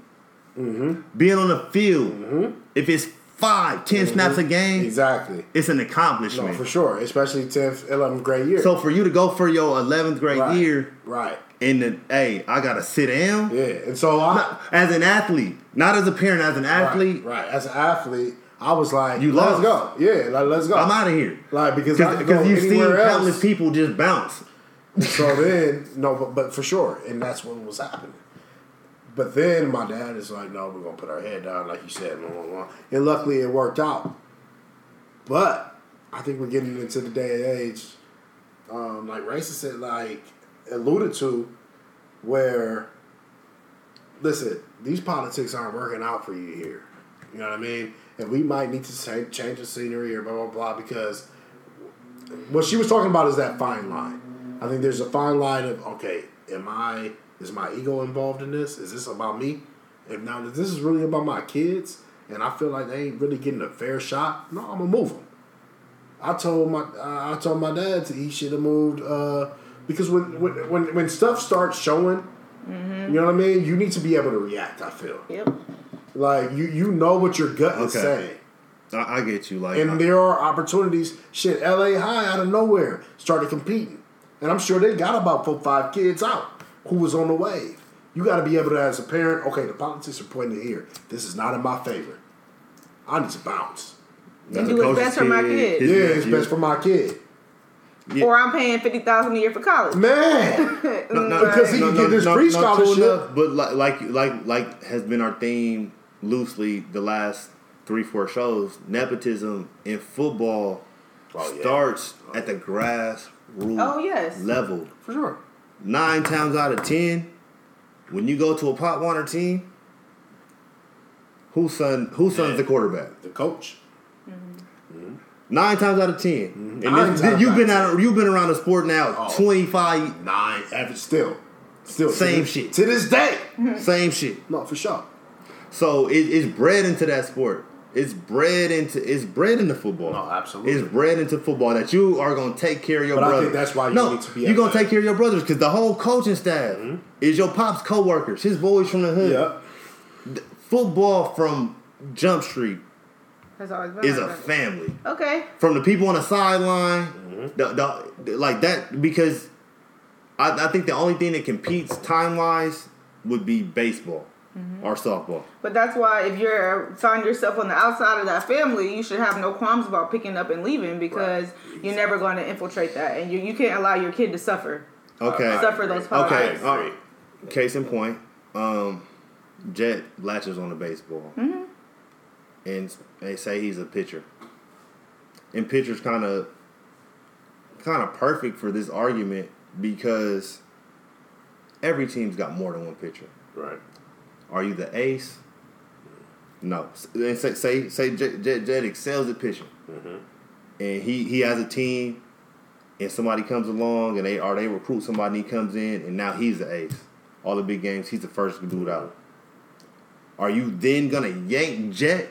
A: Mm-hmm.
C: being on the field, if it's five, 10 snaps a game,
A: Exactly.
C: it's an
A: No,
C: accomplishment.
A: for sure. Especially 10th, 11th grade year.
C: So for you to go for your 11th grade
A: right.
C: year,
A: Right.
C: And then hey, I gotta sit down
A: Yeah. And so I.
C: as an athlete, not as a parent, as an athlete.
A: Right, right. As an athlete, I was like,
C: You
A: let's
C: lost.
A: go. Yeah, like, let's go.
C: I'm out of here
A: Like, because
C: because you've seen
A: anywhere
C: countless people just bounce.
A: So then, no, but, but for sure. And that's what was happening. But then my dad is like, no, we're to put our head down, like you said. Blah, blah, blah. And luckily it worked out. But I think we're getting into the day and age, um, like Racist said, like alluded to, where, listen, these politics aren't working out for you here. You know what I mean? And we might need to change the scenery or blah, blah, blah, because what she was talking about is that fine line. I think there's a fine line of okay, am I is my ego involved in this? Is this about me? If now if this is really about my kids, and I feel like they ain't really getting a fair shot, no, I'm gonna move them. I told my I told my dad to he should have moved uh, because when when when when stuff starts showing, you know what I mean. You need to be able to react. I feel
B: Yep.
A: like you you know what your gut is
C: Okay.
A: saying.
C: I, I get you. Like
A: And there are opportunities. Shit, LA High out of nowhere started competing, and I'm sure they got about four five kids out who was on the wave. You got to be able to, as a parent, okay, the politics are pointing here. This is not in my favor. I need to bounce.
C: as
B: do
C: a
B: what's
C: coach's
B: best for my
C: kid,
B: kid.
A: Yeah, it's best for my kid,
C: Yeah.
B: Or I'm paying fifty thousand a year for college.
A: man.
C: No, no,
A: Because he can get this free
C: cool
A: scholarship.
C: enough, but like, like, like, like has been our theme loosely the last three, four shows. Nepotism in football
A: Oh, yeah.
C: starts at the grassroots
B: Oh, yes.
C: level.
A: For sure.
C: Nine times out of ten, when you go to a Pop Warner team, whose son, whose son's the quarterback?
A: The coach. Mm-hmm.
C: Nine times out of 10 mm-hmm. and
A: Nine
C: this,
A: times
C: you've been out, you've been around the sport now
A: Oh.
C: twenty five,
A: Nine. Ever still, still to
C: Same
A: this-
C: shit.
A: to this day. Mm-hmm.
C: same shit.
A: No, for sure.
C: So it, it's bred into that sport. It's bred into it's bred into football.
A: No, absolutely.
C: It's bred into football that you are gonna take care of your
A: But I
C: brothers.
A: think that's why you
C: no,
A: need to be
C: You're gonna
A: to-
C: take care of your brothers because the whole coaching staff mm-hmm. is your pop's co-workers, his boys from the hood.
A: Yeah.
C: Football from Jump Street
B: That's always been
C: is a
B: that.
C: family.
B: Okay.
C: From the people on the sideline,
A: Mm-hmm.
C: the, the, like that because I, I think the only thing that competes time wise would be baseball
B: Mm-hmm.
C: or softball.
B: But that's why if you're find yourself on the outside of that family, you should have no qualms about picking up and leaving because you're never going to infiltrate that, and you you can't allow your kid to suffer
C: Okay.
B: suffer those
C: Okay.
B: politics.
A: I agree.
C: uh, case in point, um, Jet latches on the baseball,
B: Mm-hmm.
C: And they say he's a pitcher. And pitcher's kind of kind of perfect for this argument because every team's got more than one pitcher.
A: Right.
C: Are you the ace? No. And say say say Jet, Jet, Jet excels at pitching, mm-hmm. and he he has a team, and somebody comes along and they or they recruit somebody, and he comes in, and now he's the ace. All the big games, he's the first dude out. Are you then gonna yank Jet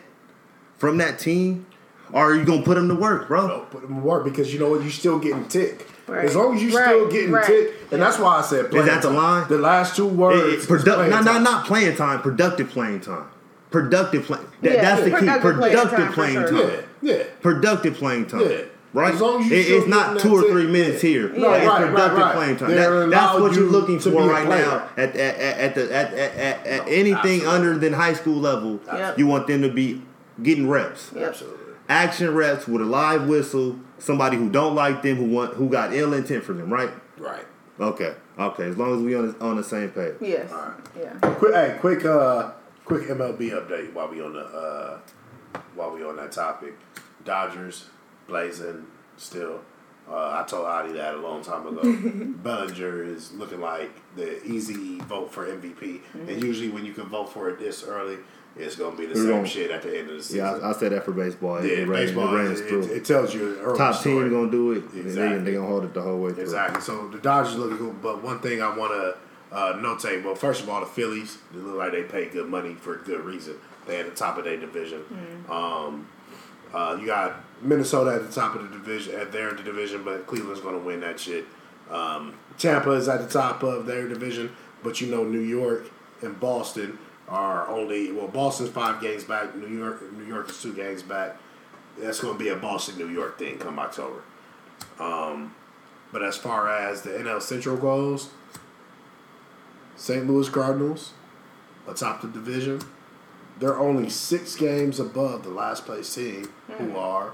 C: from that team, or are you gonna put him to work, bro?
A: No, put them to work because you know what? You still getting tick.
B: Right.
A: As long as you
B: Right,
A: still getting
B: right.
A: tick, and that's why I said.
C: Is that the line?
A: The last two
C: It-
A: words.
C: produ-
A: playing
C: not, not not playing time, productive playing time. Productive play. That,
B: Yeah,
C: that's the key.
B: productive playing time for
C: playing
B: sure.
C: time.
A: Yeah, yeah.
C: productive playing time.
A: Yeah.
C: Right?
A: As long as you
C: It-
A: still
C: it's not two or three minutes here.
A: No,
C: Like, it's
A: right, right,
C: productive
A: right.
C: playing time. That- that's what you're looking
A: to
C: for right now at, at, at, at the at, at, at, at
A: No,
C: anything
A: absolutely.
C: under than high school level.
B: Yep.
C: You want them to be getting reps.
B: Yep.
A: Absolutely.
C: Action reps with a live whistle, somebody who don't like them, who want who got ill intent for them, right?
A: Right.
C: Okay. Okay. As long as we on the, on the same page.
B: Yes.
A: Alright.
B: Yeah.
A: Quick, hey, quick, uh, quick MLB update while we on the uh, while we on that topic. Dodgers blazing still. Uh, I told Adi that a long time ago. Bellinger is looking like the easy vote for MVP, and usually when you can vote for it this early, it's gonna be the
C: It's
A: same
C: gonna-
A: shit at the end of the season.
C: Yeah, I, I said that for baseball.
A: Yeah,
C: it, ran,
A: baseball,
C: it
A: it,
C: through.
A: it, it tells you early
C: Top
A: story.
C: team gonna do it. and They,
A: Exactly.
C: they gonna hold it the whole way through.
A: Exactly. So the Dodgers look good, but one thing I want to uh, notate. Well, first of all, the Phillies they look like they pay good money for a good reason. They at the top of their division. Um, uh, you got Minnesota at the top of the division. At their division, but Cleveland's going to win that shit. Um, Tampa is at the top of their division, but you know New York and Boston are only well, Boston's five games back. New York, New York is two games back. That's going to be a Boston, New York thing come October. Um, but as far as the NL Central goes, St. Louis Cardinals atop the division. They're only six games above the last place team, who are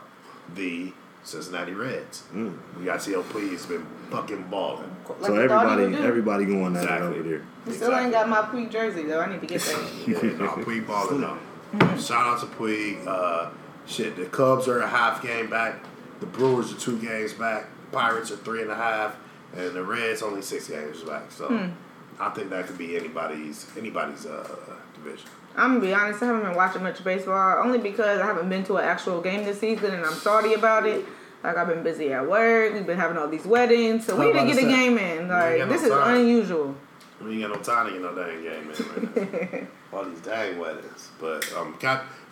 A: the Cincinnati Reds. We got CLP has been fucking balling.
B: Like
C: so
B: we thought he
C: everybody, everybody going at
A: Exactly.
C: it over there.
B: He still ain't got my Puig jersey though. I need to get that.
A: Yeah, no, Puig balling up. Shout out to Puig. Uh, shit, the Cubs are a half game back. The Brewers are two games back. The Pirates are three and a half, and the Reds only six games back. So I think that could be anybody's anybody's uh, division.
B: I'm gonna be honest. I haven't been watching much baseball only because I haven't been to an actual game this season, and I'm sorry about it. Like I've been busy at work. We've been having all these weddings, so we need to get a game in. Like
A: no
B: this is
A: time.
B: unusual.
A: We ain't got no time to get no dang game in right now. All these dang weddings. But um,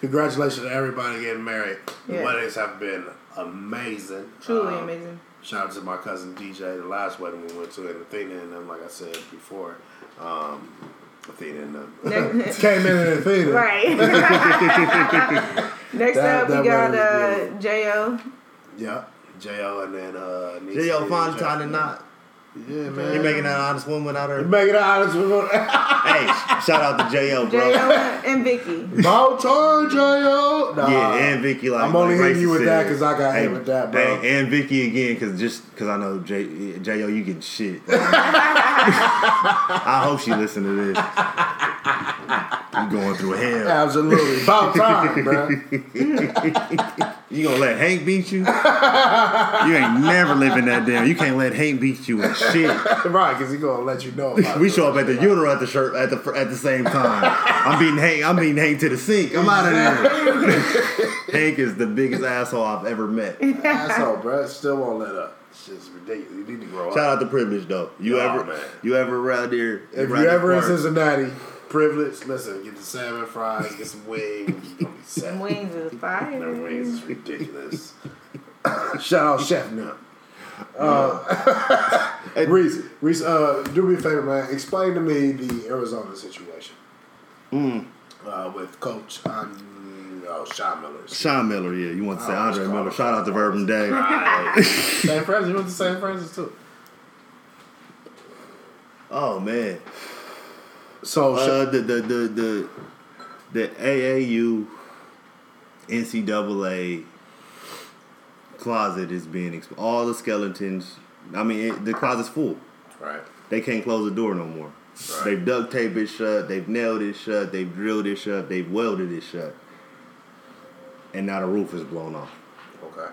A: congratulations to everybody getting married. The
B: Yeah.
A: weddings have been amazing.
B: Truly
A: Um,
B: amazing.
A: Shout out to my cousin DJ, the last wedding we went to, and Athena and them, like I said before. Um, Athena and them. Came in and Athena.
B: Right. Next
A: That-
B: up, we got uh, Jo.
A: Yeah. J.O. and then uh, Niecy
C: J.O.
A: and
C: find
A: Jack.
C: time to not.
A: Yeah, man.
C: He making that honest woman without her.
A: You're making it honest woman.
C: hey, shout out to J.O. bro.
B: Jo and Vicky.
A: About time, J.O. Nah.
C: Yeah, and Vicky like.
A: I'm only
C: like
A: hitting you
C: Racist
A: with that because I got hit with that, bro.
C: hey, and Vicky again, cause just cause I know J J.O. you getting shit. I hope she listen to this. You going through hell.
A: Absolutely. About time, bro.
C: You gonna let Hank beat you? You ain't never living that down. You can't let Hank beat you with shit.
A: right, because he to let you know about
C: We show up at the funeral at the shirt at the at the same time. I'm beating Hank. I'm beating Hank to the sink. I'm out of there. Hank is the biggest asshole I've ever met.
A: Asshole, bro. Still won't let up. It's just ridiculous. You need to grow up.
C: Shout
A: up.
C: out to privilege though. You
A: Oh,
C: ever
A: man.
C: you ever around here?
A: If you ever in? Cincinnati, privilege, listen, get the salmon fries, get some wings. You're gonna be set.
B: Them wings is
A: Them
B: fire.
A: wings is ridiculous. Shout out Chef now. Uh, Reese, Reese, uh, do me a favor, man. Explain to me the Arizona situation uh, with Coach um, oh, Sean Miller.
C: Sean Miller, yeah. You want to say
A: Oh,
C: Andre Miller? Shout out to Vernon Day.
A: Right. San Francisco. You went to San Francisco too.
C: Oh man.
A: So
C: Uh, the the the the the AAU NCAA closet is being exp- all the skeletons. I mean, it, the closet's full.
A: right.
C: They can't close the door no more.
A: Right.
C: They've duct taped it shut. They've nailed it shut. They've drilled it shut. They've welded it shut. And now the roof is blown off.
A: Okay.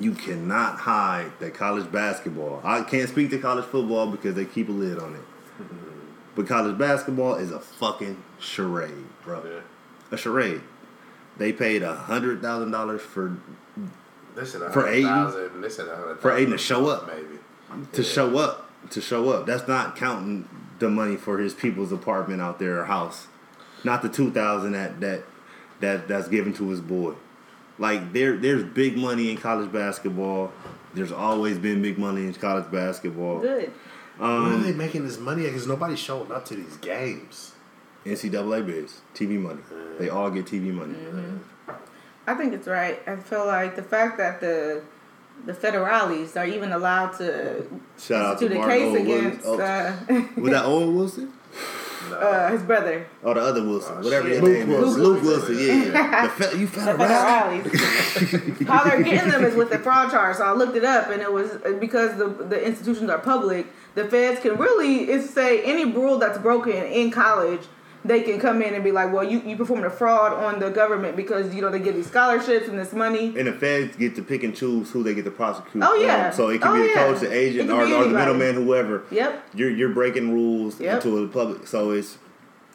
C: You cannot hide that college basketball. I can't speak to college football because they keep a lid on it. But college basketball is a fucking charade, bro.
A: Yeah.
C: A charade. They paid a hundred thousand dollars for
A: They said a
C: For
A: hundred
C: Aiden?
A: thousand. They said a hundred
C: For
A: thousand
C: Aiden to show up.
A: maybe.
C: to
A: Yeah.
C: show up. To show up. That's not counting the money for his people's apartment out there or house. Not the two thousand that that that that's given to his boy. Like there there's big money in college basketball. There's always been big money in college basketball.
B: Good.
A: Where are
C: Um,
A: they making this money? Because nobody's showing up to these games.
C: NCAA bids, TV money. They all get TV money.
B: I think it's right. I feel like the fact that the the federales are even allowed to
C: Shout out to
B: institute a
C: Mark
B: case
C: Owen Williams.
B: against
C: Oh,
B: uh,
C: was that Owen Wilson?
A: No.
B: uh, his brother.
C: Oh, the other Wilson,
A: Oh,
C: whatever
A: shit.
C: your
A: Luke
C: name is.
A: Wilson.
C: Luke Wilson, yeah. the fe- you
B: The
C: federal?
B: federales. How they're getting them is with the fraud charge. So I looked it up, and it was uh, because the the institutions are public. The feds can really, if say any rule that's broken in college, they can come in and be like, well, you you performed a fraud on the government because you know they give these scholarships and this money.
C: And the feds get to pick and choose who they get to prosecute.
B: Oh, yeah.
C: Um, so it can
B: Oh,
C: be the
B: yeah.
C: coach, the agent, or, or the middleman, whoever.
B: Yep.
C: You're you're breaking rules
B: Yep.
C: to the public. So it's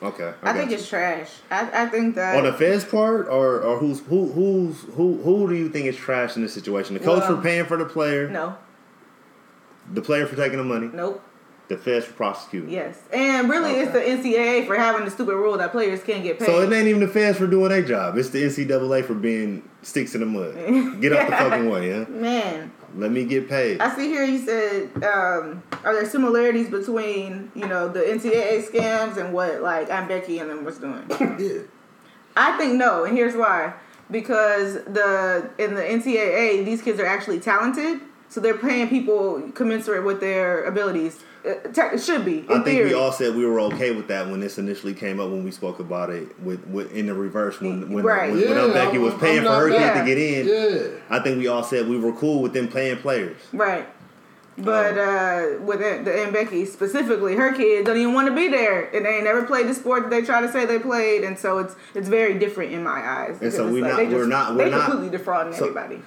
C: okay.
B: I,
C: I,
B: think
C: you.
B: it's trash. I, I think that
C: on the feds part, or or who's who who's who who do you think is trash in this situation? The coach
B: Well,
C: for paying for the player,
B: no,
C: the player for taking the money,
B: nope.
C: The feds for prosecuting.
B: Yes, and really, it's the NCAA for having the stupid rule that players can't get paid.
C: So it ain't even the feds for doing their job. It's the NCAA for being sticks in the mud. Get out the fucking way, huh?
B: Man,
C: Let me get paid.
B: I see here you said, um, are there similarities between you know the NCAA scams and what like Aunt Becky and them was doing?
A: Yeah.
B: I think no, and here's why. Because the in the NCAA, these kids are actually talented, so they're paying people commensurate with their abilities. It, it should be. In
C: I think
B: theory.
C: we all said we were okay with that when this initially came up when we spoke about it with, with in the reverse when when,
B: Right.
C: when, when
A: Yeah,
C: Aunt Becky was paying for her kid to get in.
A: Yeah.
C: I think we all said we were cool with them playing players.
B: Right. But uh, with Aunt, the Aunt Becky specifically, her kid don't even want to be there, and they ain't never played the sport that they try to say they played, and so it's it's very different in my eyes.
C: And so
B: because
C: we
B: it's
C: not-
B: they
C: we're not- we're
B: they
C: not-
B: completely defrauding
C: so-
B: everybody.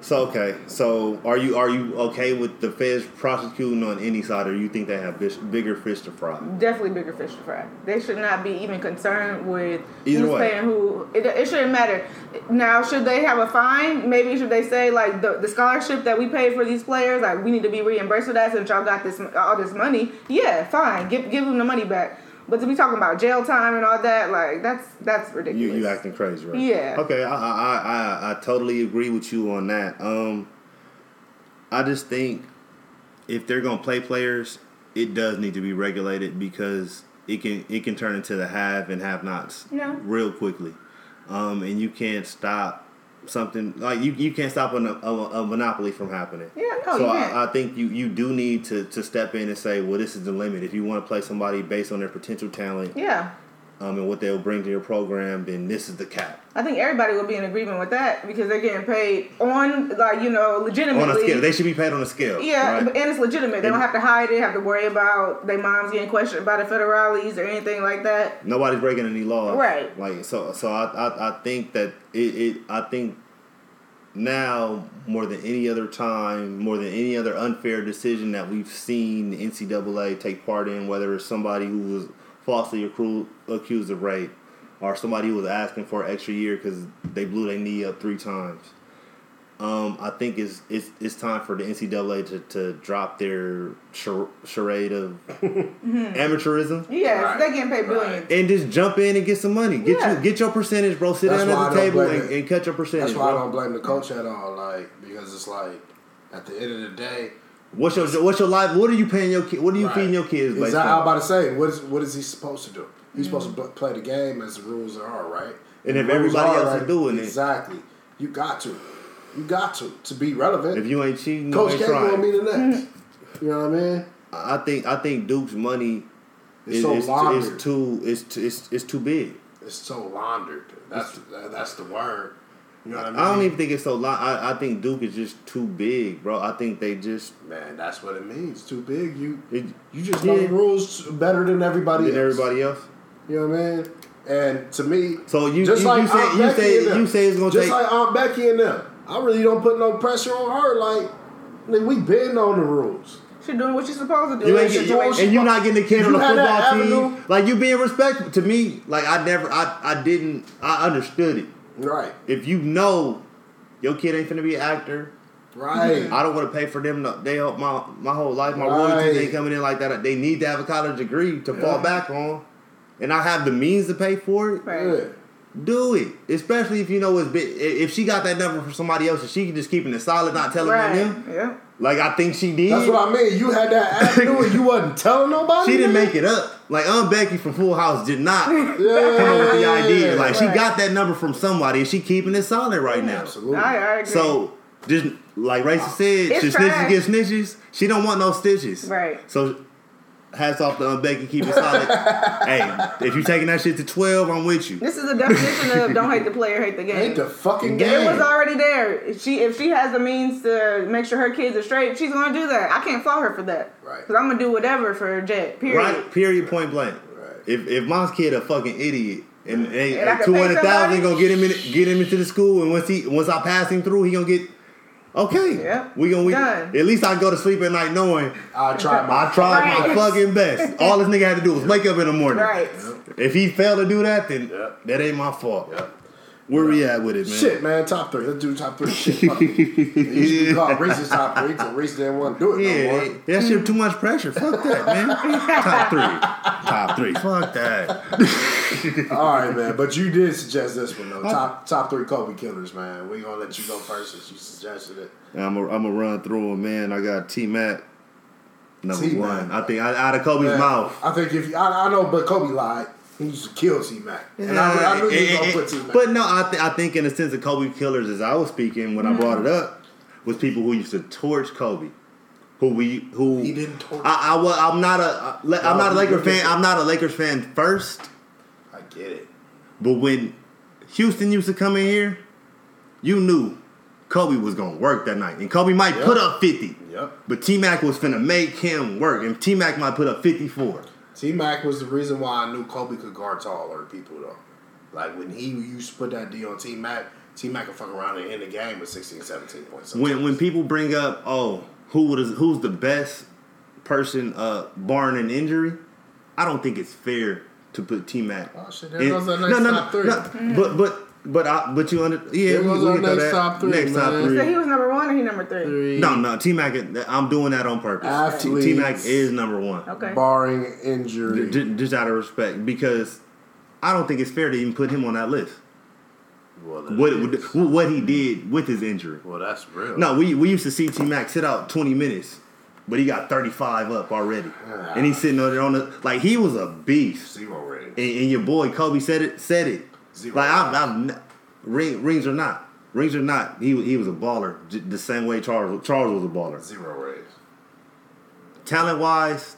C: So okay, so are you are you okay with the feds prosecuting on any side, or you think they have bis- bigger fish to fry?
B: Definitely bigger fish to fry. They should not be even concerned with
C: Either
B: who's
C: way.
B: paying who. It, it shouldn't matter. Now, should they have a fine? Maybe should they say like the, the scholarship that we paid for these players, like we need to be reimbursed for that since y'all got this all this money? Yeah, fine. Give give them the money back. But to be talking about jail time and all that, like that's that's ridiculous.
C: you you acting crazy, right?
B: Yeah.
C: Okay, I I, I I I totally agree with you on that. Um, I just think if they're gonna play players, it does need to be regulated because it can it can turn into the have and have nots
B: Yeah.
C: real quickly, um, and you can't stop something like you you can't stop a, a, a monopoly from happening.
B: Yeah, no,
C: so. I, I think you you do need to to step in and say, well, this is the limit. If you want to play somebody based on their potential talent
B: yeah.
C: Um, and what they'll bring to your program, then this is the cap.
B: I think everybody would be in agreement with that because they're getting paid on like you know legitimately.
C: On a scale, they should be paid on a scale.
B: Yeah,
C: right?
B: and it's legitimate. They don't have to hide it, have to worry about their moms getting questioned by the federales or anything like that.
C: nobody's breaking any laws.
B: Right.
C: Like so, so I, I, I think that it, it, I think now more than any other time, more than any other unfair decision that we've seen the NCAA take part in, whether it's somebody who was falsely accru- accused of rape, or somebody who was asking for an extra year because they blew their knee up three times. Um, I think it's, it's it's time for the NCAA to, to drop their char- charade of amateurism
B: Yeah,
A: Right.
B: they're getting paid billions.
C: and just jump in and get some money. Get
B: Yeah.
C: you get your percentage, bro. Sit
A: That's
C: down
A: why I
C: at the
A: don't
C: table
A: blame
C: and,
A: it.
C: and cut your percentage,
A: That's why I
C: bro.
A: don't blame the coach at all. Like because it's like at the end of the day,
C: What's your what's your life? What are you paying your kid? What are you
A: Right.
C: feeding your kids? Based
A: Exactly. I'm about to say, what is what is he supposed to do? He's supposed to pl- play the game as the rules are, right?
C: And
A: The
C: if everybody else is doing it.
A: exactly, you got to, you got to to be relevant.
C: If you ain't cheating,
A: Coach
C: you
A: K
C: ain't
A: gonna be the next. You know what I mean?
C: I think I think Duke's money
A: It's
C: is,
A: so
C: is,
A: laundered.
C: is too is too, it's, it's too big.
A: It's so laundered. That's that's the word. You know what I mean?
C: I don't even think it's so. Li- I I think Duke is just too big, bro. I think they just
A: Man, that's what it means. Too big. You
C: it,
A: you just know the rules better than everybody
C: than
A: else.
C: everybody else.
A: You know what I mean? And to me,
C: So you
A: just
C: you,
A: like
C: you say
A: Aunt
C: you
A: Becky
C: say
A: and them.
C: you say it's gonna
A: just
C: take.
A: like Aunt Becky and them. I really don't put no pressure on her. Like, nigga, we been on the rules.
B: She's doing what she's supposed to do.
C: You
B: in
C: ain't
B: that
C: get,
B: situation.
C: and you're not getting the kid on the football team.
A: avenue-
C: Like you being respectful to me. Like I never, I, I didn't, I understood it.
A: Right.
C: If you know your kid ain't finna be an actor,
A: Right.
C: I don't want to pay for them. To, they help my my whole life. My
A: Right.
C: royalties ain't coming in like that. They need to have a college degree to fall back on, and I have the means to pay for it.
B: Right.
A: Yeah.
C: Do it, especially if you know it's big. If she got that number from somebody else, and she can just keep it solid, not telling
B: Right.
C: them.
B: Yeah.
C: Like I think she did.
A: That's what I mean. You had that avenue and you wasn't telling nobody.
C: She didn't
A: nigga?
C: make it up. Like Aunt Becky from Full House did not
A: Yeah,
C: come up with the
A: yeah,
C: idea.
A: yeah.
C: Like she got that number from somebody, and she keeping it solid right now.
A: Absolutely.
B: I, I agree.
C: So just like Racist said,
B: It's
C: should
B: trash.
C: snitches get snitches? She don't want no stitches.
B: Right.
C: So hats off to Aunt Becky, keep it solid. hey, if you're taking that shit to twelve, I'm with you.
B: this is a definition of don't hate the player, hate the game.
A: Ain't the fucking
C: It
A: game.
B: It was already there. If she if she has the means to make sure her kids are straight, she's gonna do that. I can't fault her for that.
A: Right.
B: Because I'm gonna do whatever for Jet. Period.
C: Right? Period. Point blank.
A: Right.
C: If if my kid a fucking idiot. And, and,
B: And I can
C: two
B: pay
C: hundred thousand
B: somebody?
C: gonna get him in, get him into the school, and once he once I pass him through, he gonna get okay.
B: Yeah.
C: We gonna we,
B: Done.
C: at least I go to sleep at night knowing
A: I tried my.
C: I tried
B: Right.
C: my fucking best. All this nigga had to do was wake up in the morning.
B: Right.
C: If he failed to do that, then
A: Yep.
C: that ain't my fault.
A: Yep.
C: Where we at with it, man?
A: Shit, man, top three. Let's do top three. Shit, fuck it. It used to be called Reese's top three because Reese didn't want to do it no
C: Yeah,
A: more.
C: that shit too much pressure. Fuck that, man. Top three. Top three. Fuck that.
A: All right, man. But you did suggest this one though. Top top three Kobe killers, man. We gonna let you go first since you suggested it.
C: I'm gonna I'm run through them, man. I got T Mac. Number
A: T-Mac.
C: one. I think out of Kobe's
A: Man,
C: mouth.
A: I think if you, I, I know, but Kobe lied. He used to kill T Mac, and I, I knew you was gonna put T Mac.
C: But no, I, th- I think in the sense of Kobe killers, as I was speaking when I brought it up, was people who used to torch Kobe, who we who
A: He didn't torch
C: I, I was I'm not a I'm
A: No,
C: not a Lakers fan. I'm not a Lakers fan first,
A: I get it.
C: but when Houston used to come in here, you knew Kobe was gonna work that night, and Kobe might
A: Yep.
C: put up fifty.
A: Yep.
C: But T Mac was finna make him work, and T Mac might put up fifty four.
A: T Mac was the reason why I knew Kobe could guard taller people though. Like when he used to put that D on T Mac, T Mac could fuck around and end the game with 16, 17 points.
C: when when people bring up oh who would who's the best person uh barring an injury, I don't think it's fair to put T Mac.
A: Oh, shit, there goes our next top three.
C: But but but I, but you under yeah
A: There
C: we,
A: goes
C: we
A: our
C: can throw
A: next
C: that.
A: top three,
C: next top
A: man.
C: three.
B: So he was number one or he number three?
A: Three,
C: No no T Mac I'm doing that on purpose.
A: Athletes.
C: T Mac is number one.
B: Okay.
A: barring injury.
C: J- just out of respect because I don't think it's fair to even put him on that list.
A: Well, that
C: What
A: is-
C: what he did with his injury.
A: well, that's real.
C: No, we we used to see T Mac sit out twenty minutes, but he got thirty five up already, and he's sitting over there on the like he was a beast.
A: zero rating.
C: And, and your boy Kobe said it said it.
A: Zero.
C: Like I'm, I'm ring, rings or not, rings or not, he he was a baller j- the same way Charles Charles was a baller.
A: Zero ratings.
C: Talent wise,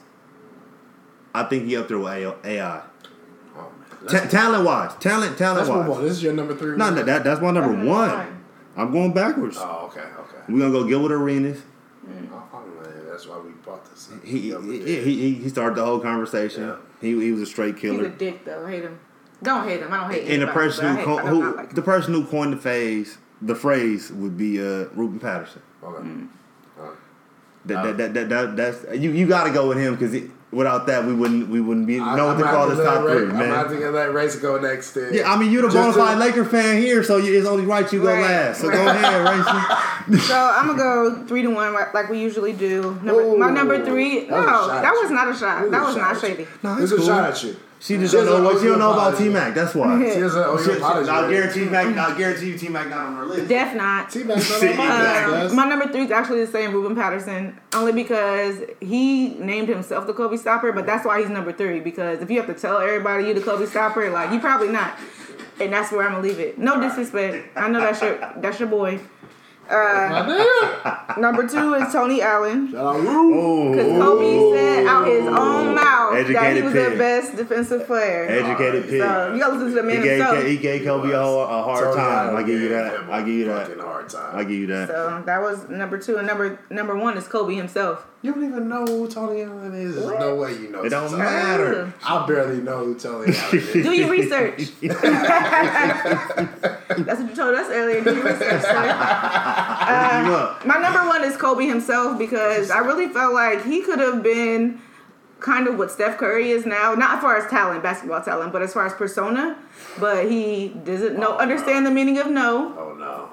C: I think he up there with AI. AI.
A: Oh man.
C: Ta- talent wise, talent talent
A: let's move on.
C: wise.
A: This is your number three.
C: No, no, that that's my number
B: That's
C: one.
B: fine.
C: I'm going backwards.
A: Oh, okay, okay.
C: We're gonna go Gilbert Arenas. Mm.
A: Oh, oh, man, that's why we bought this.
C: He, he, he, he started the whole conversation.
A: Yeah.
C: He, he was a straight killer.
B: He's a dick though. I hate him. Don't hate him. I don't hate
C: And the person who,
B: hate-
C: co- who
B: like
C: the person who coined the phrase the phrase would be uh, Ruben Patterson.
A: Okay.
B: Mm.
A: Alright.
C: That, that, that, that, that, that's you you got to go with him because without that we wouldn't we wouldn't be
A: I-
C: know what
A: I'm
C: to call
A: have
C: this top
A: Ray-
C: three,
A: I'm gonna have to
C: man.
A: get that race go next. Then.
C: Yeah, I mean you're the bona fide Laker fan here, so you, it's only right you go
B: Right,
C: last. So go ahead, Racing.
B: So I'm gonna go three to one like- like we usually do. Number, my number three.
A: that
B: No, that was not a shot. That
A: was
B: was
A: a
B: not
A: shot at
B: shady.
A: you.
C: No,
A: It's
C: it's
A: a shot at you.
C: She just
A: She
C: don't know what she
A: you
C: don't know about
A: apology.
C: T Mac. That's why.
A: She doesn't owe you
C: She-
A: an apology.
C: I guarantee Mac. I guarantee you T Mac not on her list.
B: Def not.
A: T Mac's not on my list,
B: Uh, my number three is actually the same, Ruben Patterson, only because he named himself the Kobe Stopper, but that's why he's number three. Because if you have to tell everybody you the Kobe Stopper, like you probably not, and that's where I'm gonna leave it. No disrespect, I know that's your that's your boy.
A: My.
B: Number two is Tony Allen.
A: Shout out Rue.
B: Because Kobe said out his own mouth that he was
C: pick.
B: the best defensive player.
C: Educated pick.
B: So you gotta listen to the
C: He
B: man
C: gave,
B: himself.
C: he gave Kobe a, whole, a hard
A: Tony
C: time. I give you that. I give you that.
A: Fucking hard time.
C: I give you that.
B: So that was number two, and number number one is Kobe himself.
A: You don't even know who Tony Allen is. There's
B: What?
A: no way you know.
C: It don't
A: Tony
C: matter.
A: I barely know who Tony Allen is.
B: Do your research. That's what you told us earlier. Do your research, sir.
C: you. Uh,
B: my number one is Kobe himself because I really felt like he could have been kind of what Steph Curry is now. Not as far as talent, basketball talent, but as far as persona. But he doesn't know oh, understand the meaning of no.
A: Oh,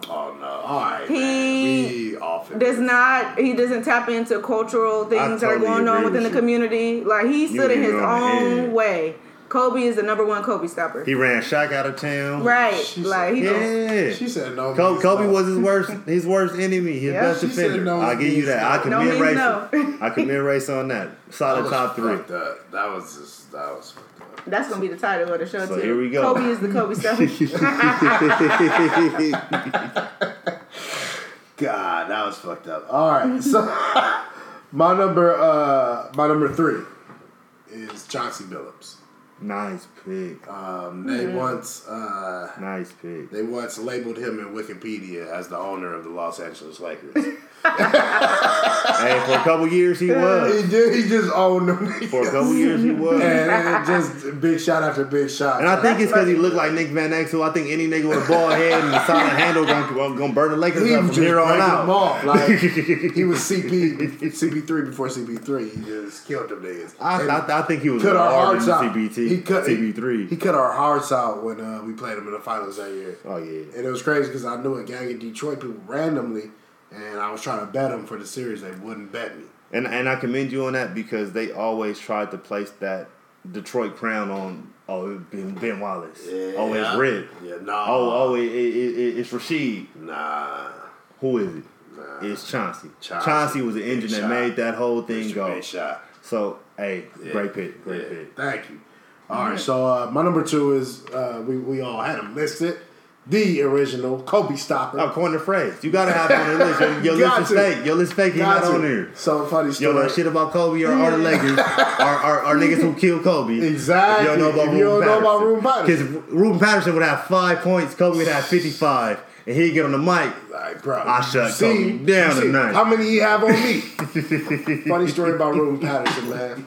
A: Oh no! All right,
B: He
A: man. We off it.
B: Does not he doesn't tap into cultural things that are going on within the
C: you.
B: community. Like he stood in his
C: it on the
B: own way. Kobe is the number one Kobe stopper.
C: He ran Shaq out of town.
B: right.
A: She
B: like he
A: said-
C: Yeah.
A: She said no.
C: Kobe,
A: means
C: Kobe
A: no.
C: was his worst, his worst enemy, his
B: Yeah.
C: best
A: She
C: defender.
A: no
C: I give you
A: means
C: that. I
A: no.
C: commend
B: No means
C: race.
B: no.
C: I commend race on that.
A: That
C: Solid
A: was
C: top three.
A: fucked up. That was just that was fucked up.
B: That's gonna be the title of the show
C: So
B: too.
C: here we go.
B: Kobe is the Kobe stopper.
A: God, that was fucked up. All right, so my number, uh, my number three is Chauncey Billups.
C: Nice pick.
A: Um, they once, uh,
C: Nice pick.
A: they once labeled him in Wikipedia as the owner of the Los Angeles Lakers.
C: hey, for a couple years he was.
A: He did. He just owned them.
C: For a couple years he was.
A: and, and just big shot after big shot.
C: And I think it's because he looked like Nick Van Exel. I think any nigga with a ball head and a solid handle gonna, gonna burn the Lakers
A: he
C: up from here on out.
A: them off. Like he was CP CP3 before CP3. He just killed them niggas.
C: I, I, I think he was
A: cut our hearts out.
C: CBT.
A: He cut
C: CP3.
A: He, cut our hearts out when uh, we played him in the finals that year.
C: oh yeah.
A: And it was crazy because I knew a gang of Detroit people randomly, and I was trying to bet them for the series. They wouldn't bet me.
C: And and I commend you on that because they always tried to place that Detroit crown on oh Ben, ben Wallace. Oh, it's Red.
A: Yeah, nah.
C: Oh, oh, it, it, it, it's Rasheed.
A: nah.
C: Who is it?
A: Nah.
C: It's Chauncey.
A: Chauncey.
C: Chauncey was the engine that
A: shot.
C: made that whole thing go.
A: Big shot.
C: So, hey,
A: Yeah.
C: great pick, great
A: Yeah,
C: pick.
A: Thank you. All right, so uh, my number two is uh, we we all had him listed. The original Kobe stopper.
C: Oh, coin the phrase. You gotta have on the list. Your, your list is fake. Your list fake. He's not
A: to.
C: on there.
A: So funny story.
C: don't know shit about Kobe or, the Lakers or, or, niggas who killed Kobe.
A: Exactly.
C: You don't know about
A: If you don't know about Ruben
C: Because Ruben Patterson would have five points, Kobe would have 55. And he'd get on the mic.
A: Like, bro,
C: I shut
A: see,
C: Kobe down
A: see,
C: tonight.
A: How many you have on me? Funny story about Ruben Patterson, man.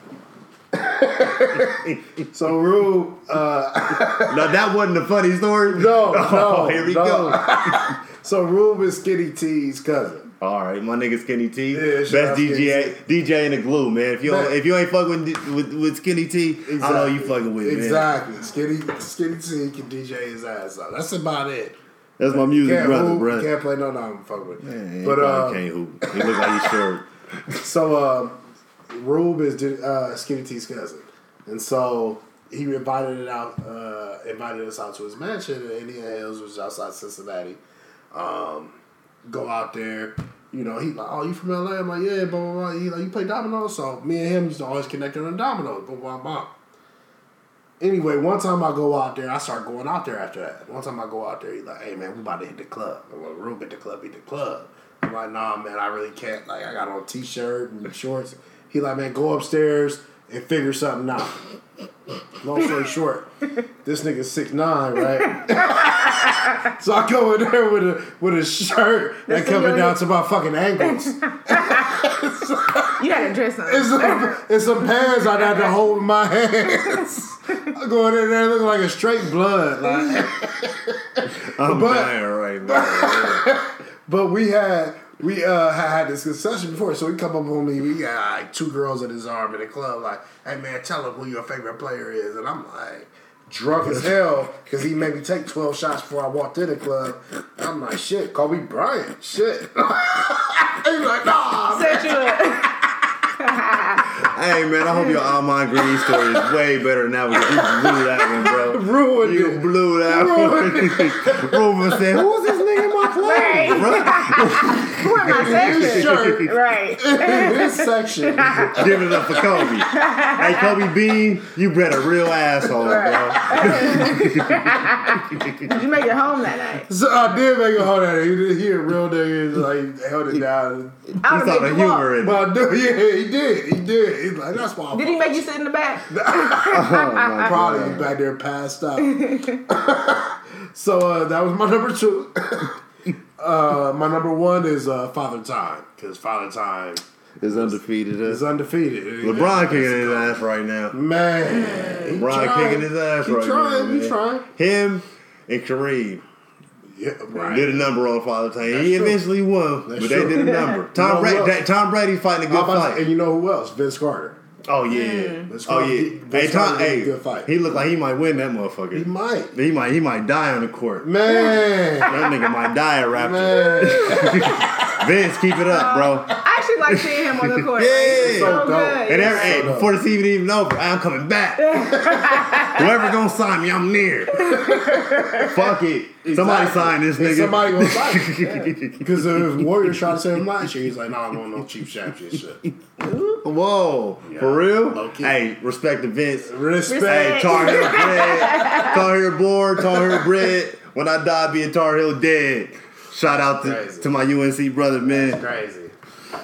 A: so Rube, uh,
C: No, that wasn't a funny story.
A: no,
C: Oh,
A: no,
C: here we
A: no.
C: go.
A: so Rube is Skinny T's cousin.
C: All right, my nigga Skinny T,
A: Yeah,
C: best DJ, DJ in the glue, man. If you
A: Man.
C: if you ain't fucking with, with, with Skinny T, I know you fucking with, man.
A: exactly. Skinny, Skinny T can DJ his ass off. That's about it.
C: That's my music
A: Can't
C: brother,
A: hoop,
C: bro.
A: Can't play no, no, I'm fucking with.
C: Man,
A: but uh,
C: can't hoop. He look like he's short.
A: So uh, Rube is uh, Skinny T's cousin, and so he invited it out, uh, invited us out to his mansion in Indian Hills, which is outside Cincinnati. Um, go out there, you know. He like, oh, you from LA? I'm like, yeah, blah blah blah. He like, you play dominoes, so me and him used to always connect on dominoes, blah blah blah. Anyway, one time I go out there, I start going out there after that. One time I go out there, he's like, hey man, we about to hit the club. I'm like, Rube hit the club, hit the club. I'm like, nah, man, I really can't. Like, I got on a t-shirt and shorts. He like, man, go upstairs and figure something out. Long story short, this nigga's six nine, right? so I go in there with a with a shirt that coming down to my fucking ankles.
B: You had to dress
A: And
B: It's
A: some, and some pants I had to hold in my hands. I go in there looking like a straight blood. Like,
C: I'm
A: But-
C: dying right now.
A: but we had we uh had, had this discussion before, so he come up on me. We got like two girls in his arm in the club, like, "Hey man, tell him who your favorite player is." And I'm like, drunk as hell because he made me take twelve shots before I walked in the club. And I'm like, "Shit, Kobe Bryant, shit." He's like, "Nah." man."
B: Set you up.
C: Hey man, I hope your Almond Green story is way better than that one. You blew that one, bro.
A: Ruined
C: You
A: it.
C: blew that
A: Ruined
C: one. Ruben said, "Who's this nigga in
B: Right.
C: clothes, bro?"
B: We're in my section.
A: shirt.
B: Right.
A: This section.
C: Give it up for Kobe. Hey, Kobe Bean, you bred a real asshole,
B: Did you make it home that night?
A: So I did make a hold at it. He did he a real nigga like held it down.
B: I
C: bro. You
B: would
C: saw the
B: made you walk.
C: humor in it.
A: But I do, yeah, he did. He did. He's like, that's why.
B: Did he make you sit in the back?
C: Oh, my
A: Probably
C: God.
A: back there passed out. so uh, that was my number two. Uh, my number one is uh, Father Time because Father Time
C: Is undefeated.
A: is undefeated.
C: LeBron kicking his ass right now.
A: Man,
C: LeBron
A: trying.
C: kicking his ass
A: He
C: right
A: trying,
C: now.
A: He
C: man.
A: trying.
C: Him and Kareem
A: Yeah, right.
C: did a number on Father Time.
A: That's
C: He
A: true.
C: eventually won,
A: That's
C: but they did a number. Tom
A: know who
C: Brady, Tom Brady fighting a good fight.
A: and you know who else? Vince Carter.
C: Oh yeah,
A: Vince
C: mm.
A: oh
C: yeah.
A: Vince
C: Hey Tom,
A: a
C: hey,
A: good fight.
C: he looked like he might win that motherfucker.
A: He might.
C: He might, he might die on the court.
A: Man,
C: That nigga might die a rapper.
A: man.
C: Vince, keep it up, bro.
B: I actually like seeing him on the court.
C: Yeah.
B: Like,
A: So
B: so
A: dope.
B: good.
C: And
B: yeah.
C: every, hey,
A: dope.
C: before the season even over, I'm coming back. Whoever gonna sign me, I'm near. Fuck it. Somebody sign this
A: And
C: nigga.
A: Somebody gonna sign it. Because if Warriors trying to say him last year, he's like, nah, I want no cheap championship. Shit.
C: Whoa,
A: Yeah.
C: for real?
A: Low-key.
C: Hey, respect to Vince.
A: Respect.
C: Hey, Tar Heel bread, Tar Heel board, Tar Heel bread. When I die, being Tar Heel dead. Shout out to, to my UNC brother, man.
A: Crazy.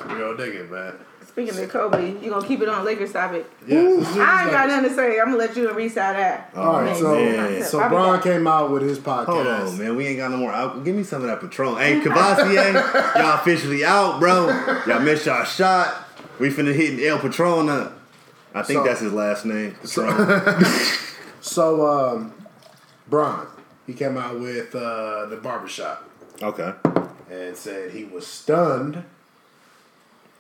A: Real nigga, man.
B: Speaking of Kobe, you gonna keep it on Lakers topic?
C: Yeah.
B: I ain't got nothing to say. I'm gonna let you and Reese out that.
A: All right, so
C: man.
A: so
B: I'll be Bron
A: came out with his podcast.
C: Hold on, man. We ain't got no more alcohol. Give me some of that Patron. Hey, Cavassier, y'all officially out, bro. Y'all missed y'all shot. We finna hit El Patron up. I think
A: So-
C: that's his last name. Patron.
A: So, um, Bron, he came out with uh, the barbershop
C: okay.
A: and said he was stunned.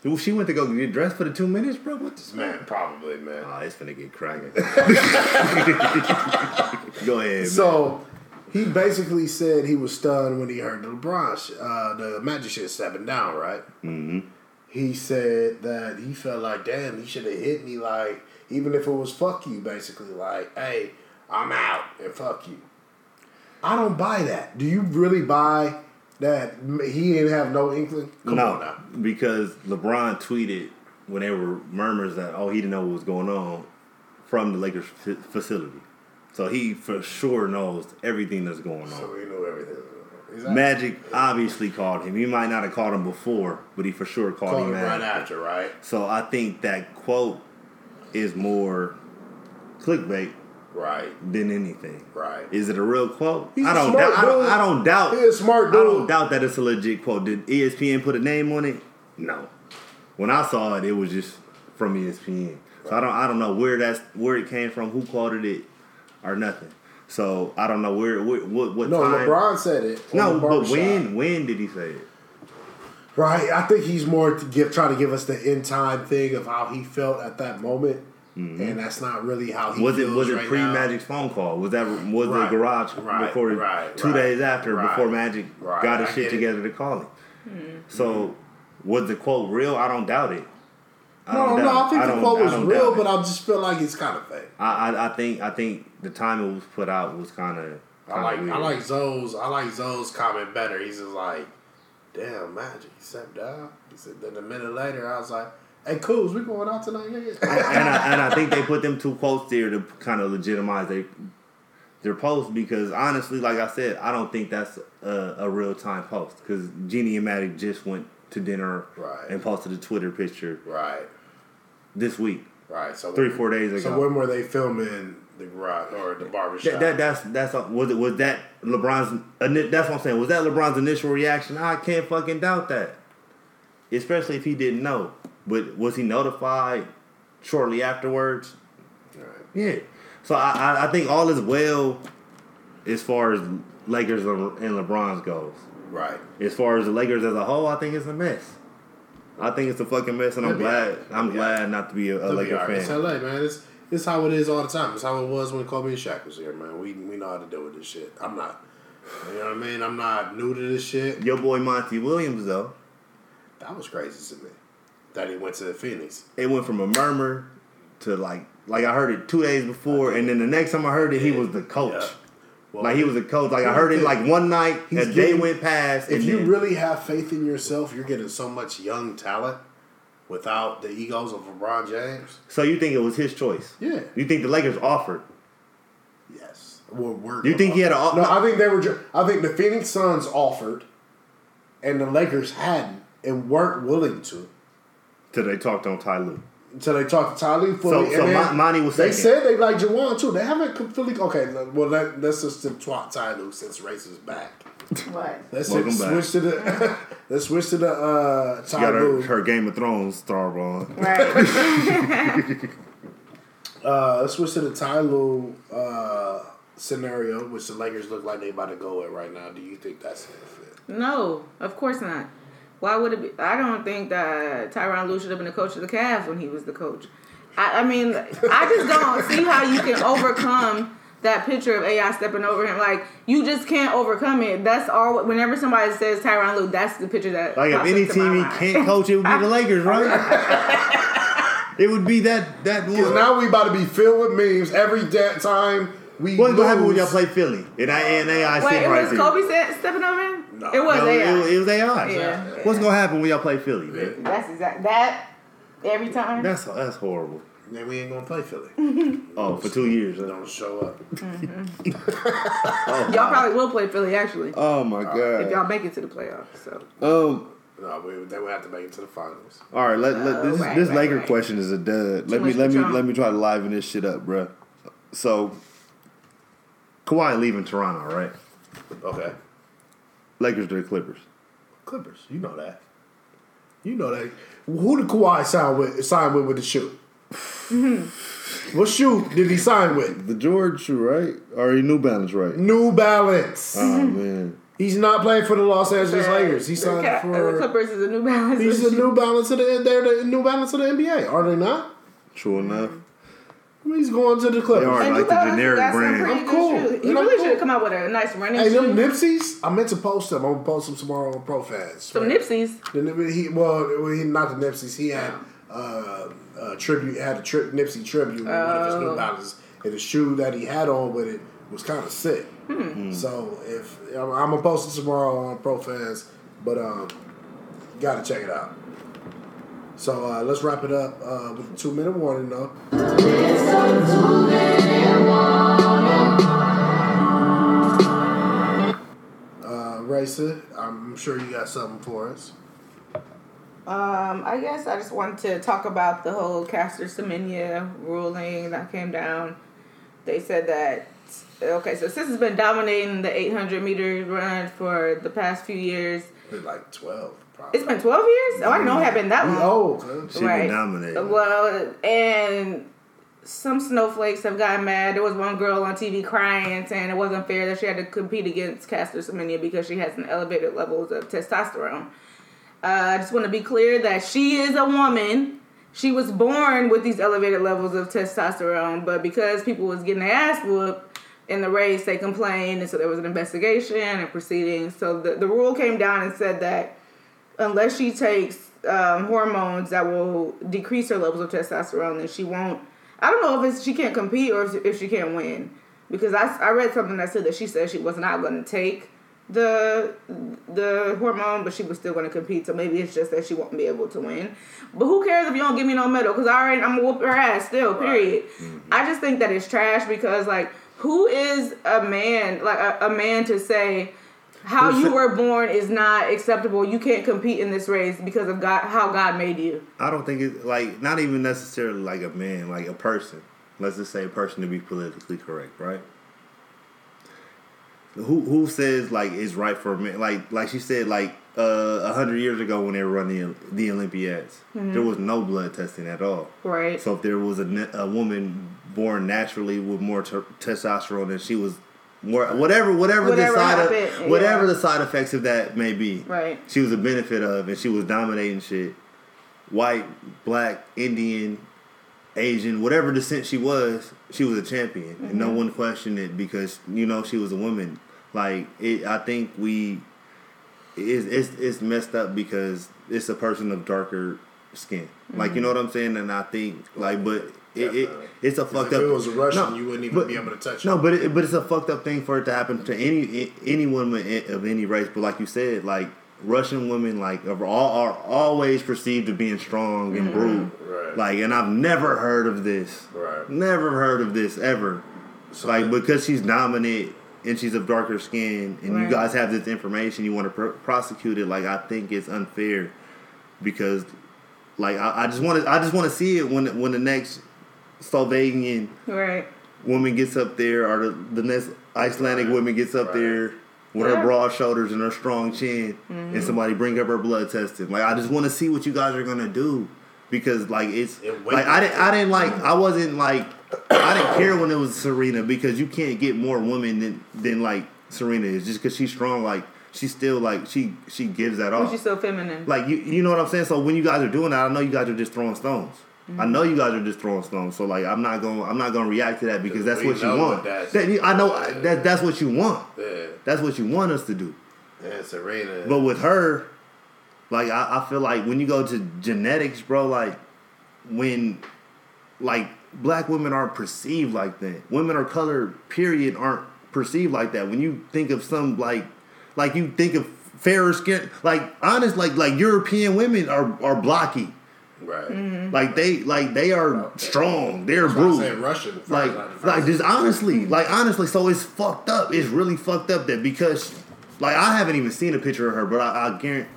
C: Dude, she went to go get dressed for the two minutes, bro. What this
A: Man, probably, man.
C: Oh, it's gonna get cracking. go ahead, man.
A: So he basically said he was stunned when he heard the LeBron, sh- uh, the Magic shit stepping down, right? Mm-hmm. He said that he felt like, damn, he should have hit me, like, even if it was fuck you, basically, like, hey, I'm out and fuck you. I don't buy that. Do you really buy that he didn't have no inkling? Come
C: no, because LeBron tweeted when there were murmurs that oh he didn't know what was going on from the Lakers facility, so he for sure knows everything that's going on.
A: So he knew everything. Exactly.
C: Magic obviously called him. He might not have called him before, but he for sure called,
A: Called
C: him
A: him right
C: after.
A: after, right?
C: So I think that quote is more clickbait
A: Right,
C: than anything.
A: right.
C: Is it a real quote?
A: He's
C: I
A: a
C: don't doubt. I don't. I don't doubt.
A: He a smart dude.
C: I don't doubt that it's a legit quote. Did ESPN put a name on it? No. When I saw it, it was just from ESPN. So I don't. I don't know where that's where it came from, who quoted it, or nothing. So I don't know where. where what what
A: No,
C: time?
A: LeBron said it.
C: No, but when when did he say it?
A: Right, I think he's more to give trying to give us the in time thing of how he felt at that moment, and that's not really how he
C: Mm-hmm. Was it
A: feels
C: was it
A: right
C: pre
A: now.
C: Magic's phone call? Was that was
A: Right,
C: the garage
A: right,
C: recorded
A: right,
C: two
A: right,
C: days after
A: right,
C: before Magic
A: right,
C: got his
A: I
C: shit
A: get it.
C: together to call him? So was the quote real? I don't doubt it. I
A: No, no, I think the quote was real, but I just feel like it's kind of fake.
C: I, I I think I think the time it was put out was kind of.
A: I like I like Zoe's I like Zoe's comment better. He's just like, damn, Magic, he stepped down. He said. Then a minute later, I was like, hey, Coos, we going out tonight, nigga?
C: and I, and I think they put them two quotes there to kind of legitimize their their post because honestly, like I said, I don't think that's a, a real time post because Jeannie and Maddie just went to dinner
A: Right.
C: and posted a Twitter picture
A: right,
C: this week.
A: right. So
C: Three, four days ago.
A: So when were they filming the garage or the barbershop?
C: That, that that's that's a- was it was that LeBron's that's what I'm saying was that LeBron's initial reaction? I can't fucking doubt that, especially if he didn't know. But was he notified shortly afterwards?
A: Right.
C: Yeah. So I, I, think all is well as far as Lakers and LeBron's goes.
A: right.
C: As far as the Lakers as a whole, I think it's a mess. I think it's a fucking mess, and I'm glad. I'm
A: They'll
C: glad not to be a, a
A: They'll be
C: Laker
A: all right. It's
C: fan.
A: LA, man. It's it's how it is all the time. It's how it was when Kobe and Shaq was here, man. We we know how to deal with this shit. I'm not. You know what I mean? I'm not new to this shit.
C: Your boy Monty Williams, though,
A: That was crazy to me. That he went to the Phoenix.
C: it went from a murmur to like like I heard it two days before, and then the next time I heard it, he was the coach.
A: Yeah. Well,
C: Like he was a coach. Like I heard it like one night,
A: He's
C: a day
A: getting-
C: went past.
A: If you
C: then-
A: really have faith in yourself, you're getting so much young talent without the egos of LeBron James.
C: so you think it was his choice?
A: Yeah.
C: You think the Lakers offered?
A: Yes. We're, we're
C: You think he had a-
A: No, I think they were. Ju- I think the Phoenix Suns offered, and the Lakers hadn't and weren't willing to
C: Till they talked on Ty Lue.
A: until they talked to Ty Lue
C: So,
A: fully.
C: so
A: and then
C: Monty was
A: They
C: second.
A: said they like Jawan too. They haven't completely. Okay, well let, let's just twat Ty Lue since race is back.
B: What?
A: Let's
C: Welcome
A: switch
C: back.
A: to the. let's switch to the uh,
C: She
A: Ty
C: got her, her Game of Thrones star on.
B: Right.
A: Uh, let's switch to the Ty Lue uh, scenario, which the Lakers look like they about to go at right now. Do you think that's a fit?
B: no, of course not. Why would it be? I don't think that Tyron Lue should have been the coach of the Cavs when he was the coach. I, I mean, I just don't see how you can overcome that picture of AI stepping over him. Like you just can't overcome it. That's all. Whenever somebody says Tyron Lue, that's the picture that.
C: Like if any
B: up
C: team he can't coach, it would be the Lakers, right? it would be that that.
A: Because now we about to be filled with memes every da- time we.
C: What's gonna happen when y'all play Philly? And I and AI
B: Wait,
C: sit
B: it
C: right
B: was
C: there.
B: Kobe se- stepping over him.
A: No.
B: it was
C: No,
B: AI.
C: it, it was AI.
B: Yeah.
C: What's gonna happen when y'all play Philly, man?
B: That's exact. That every time.
C: That's that's horrible.
A: Then we ain't gonna play Philly.
C: Oh, for two years. huh?
A: Don't show up.
B: y'all probably will play Philly actually
C: Oh my god!
B: if y'all make it to the playoffs. So
C: Um,
A: No, we, they would have to make it to the finals.
C: All right, let, let, this
B: Oh, right,
C: this
B: right,
C: Laker
B: right.
C: question is a dud. Let me let me
B: Patron.
C: let me try to liven this shit up, bruh. So, Kawhi leaving Toronto, right?
A: Okay.
C: Lakers to the Clippers.
A: Clippers, you know that. You know that. Who did Kawhi sign with? Sign with with the shoe? Mm-hmm. what shoe did he sign with?
C: The George shoe, right? Or he New Balance, right?
A: New Balance.
C: Oh man,
A: He's not playing for the Los Angeles Lakers. He signed
B: Ca-
A: for.
B: the Clippers is a New Balance.
A: He's the New Balance of the. They're the New Balance of the NBA, are they not?
C: true enough.
A: He's going to the Clippers.
C: They are.
B: And
C: like
B: New
C: the generic brand.
A: I'm cool.
B: shoes. He
A: And
B: really
A: cool.
B: should have come out with a nice running
A: Hey, them. Nipsies. I meant to post them. I'm gonna post them tomorrow on ProFans.
B: Some Nipsies.
A: The he well, well, he not the Nipsies. He had uh, a tribute. Had a tri- Nipsey tribute with one of his
B: Oh.
A: New Balances, and the shoe that he had on with it was kind of sick.
B: Hmm.
A: So if I'm, I'm gonna post it tomorrow on ProFans, but um, gotta check it out. So uh, let's wrap it up uh, with a two minute warning though. Uh, Racer, I'm sure you got something for us.
B: Um, I guess I just wanted to talk about the whole Caster Semenya ruling that came down. They said that okay, so Sis has been dominating the 800 meter run for the past few years.
A: It's like 12, probably.
B: It's been 12 years. Oh, I didn't know it had been that
A: We
B: long.
A: old, cuz.
C: She been dominating.
B: Well, and some snowflakes have gotten mad. There was one girl on TV crying, saying it wasn't fair that she had to compete against Caster Semenya because she has an elevated levels of testosterone. Uh, I just want to be clear that she is a woman. She was born with these elevated levels of testosterone, but because people was getting their ass whooped in the race, they complained, and so there was an investigation and proceedings. So the, the rule came down and said that unless she takes um, hormones that will decrease her levels of testosterone, then she won't. I don't know if it's she can't compete or if, if she can't win because I, I read something that said that she said she was not going to take the the hormone, but she was still going to compete. So maybe it's just that she won't be able to win. But who cares if you don't give me no medal? Because I already I'm gonna whoop her ass still. Period. Mm-hmm. I just think that it's trash because like who is a man like a, a man to say how you were born is not acceptable. You can't compete in this race because of God, how God made you.
C: I don't think it's like not even necessarily like a man, like a person. Let's just say a person to be politically correct, right? Who who says like it's right for a man? Like like she said, like uh, a hundred years ago when they were running the, the Olympiads, there was no blood testing at all.
B: Right.
C: So if there was a, a woman born naturally with more t- testosterone than she was, whatever whatever,
B: Whatever
C: the side
B: happened,
C: of, whatever
B: yeah.
C: the side effects of that may be,
B: Right.
C: She was a benefit of, and she was dominating shit. White, black, Indian, Asian, whatever descent she was, she was a champion, and
B: Mm-hmm.
C: no one questioned it because you know she was a woman. Like it, I think we, it's it's, it's messed up because it's a person of darker skin. Like
B: Mm-hmm.
C: you know what I'm saying, and I think like, but it, it it's a
A: 'Cause
C: fucked
A: if
C: up.
A: it was a Russian,
C: No,
A: you wouldn't even
C: but-
A: be able to touch
C: No,
A: it.
C: but it, but it's a fucked up thing for it to happen to any any woman of any race. But like you said, like Russian women, like are, all, are always perceived as being strong and mm-hmm. brute.
A: Right.
C: Like, and I've never heard of this.
A: Right.
C: Never heard of this ever. So like because she's dominant and she's of darker skin, and you guys have this information, you want to pr- prosecute it. Like I think it's unfair because, like I, I just want to I just want to see it when when the next Slovenian
B: Right.
C: woman gets up there, or the, the next Icelandic
A: Right.
C: woman gets up
A: Right.
C: there with
B: Yeah.
C: her broad shoulders and her strong chin,
B: Mm-hmm.
C: and somebody bring up her blood testing. Like I just want to see what you guys are gonna do because like it's
A: And wait.
C: like I didn't I didn't like I wasn't like I didn't care when it was Serena because you can't get more women than than like Serena is just because she's strong. Like she's still like she she gives that
B: But
C: off.
B: she's so feminine.
C: Like you, you know what I'm saying. So when you guys are doing that, I know you guys are just throwing stones. I
B: Mm-hmm.
C: know you guys are just throwing stones. So like, I'm not gonna I'm not going to react to that because that's what you want. That you- I know that that's what you want.
A: Yeah.
C: That's what you want us to do.
A: Yeah, Serena.
C: But with her, like I, I feel like when you go to genetics, bro, like when like black women aren't perceived like that. Women of color, period, aren't perceived like that. When you think of some like like you think of fairer skin like honest like like European women are are blocky.
A: Right.
B: Mm-hmm.
C: Like they like they are strong. They're
A: That's why I
C: brute.
A: Russian.
C: Like,
A: the
C: like just honestly, like honestly, so it's fucked up. It's really fucked up that because, like, I haven't even seen a picture of her, but I, I guarantee,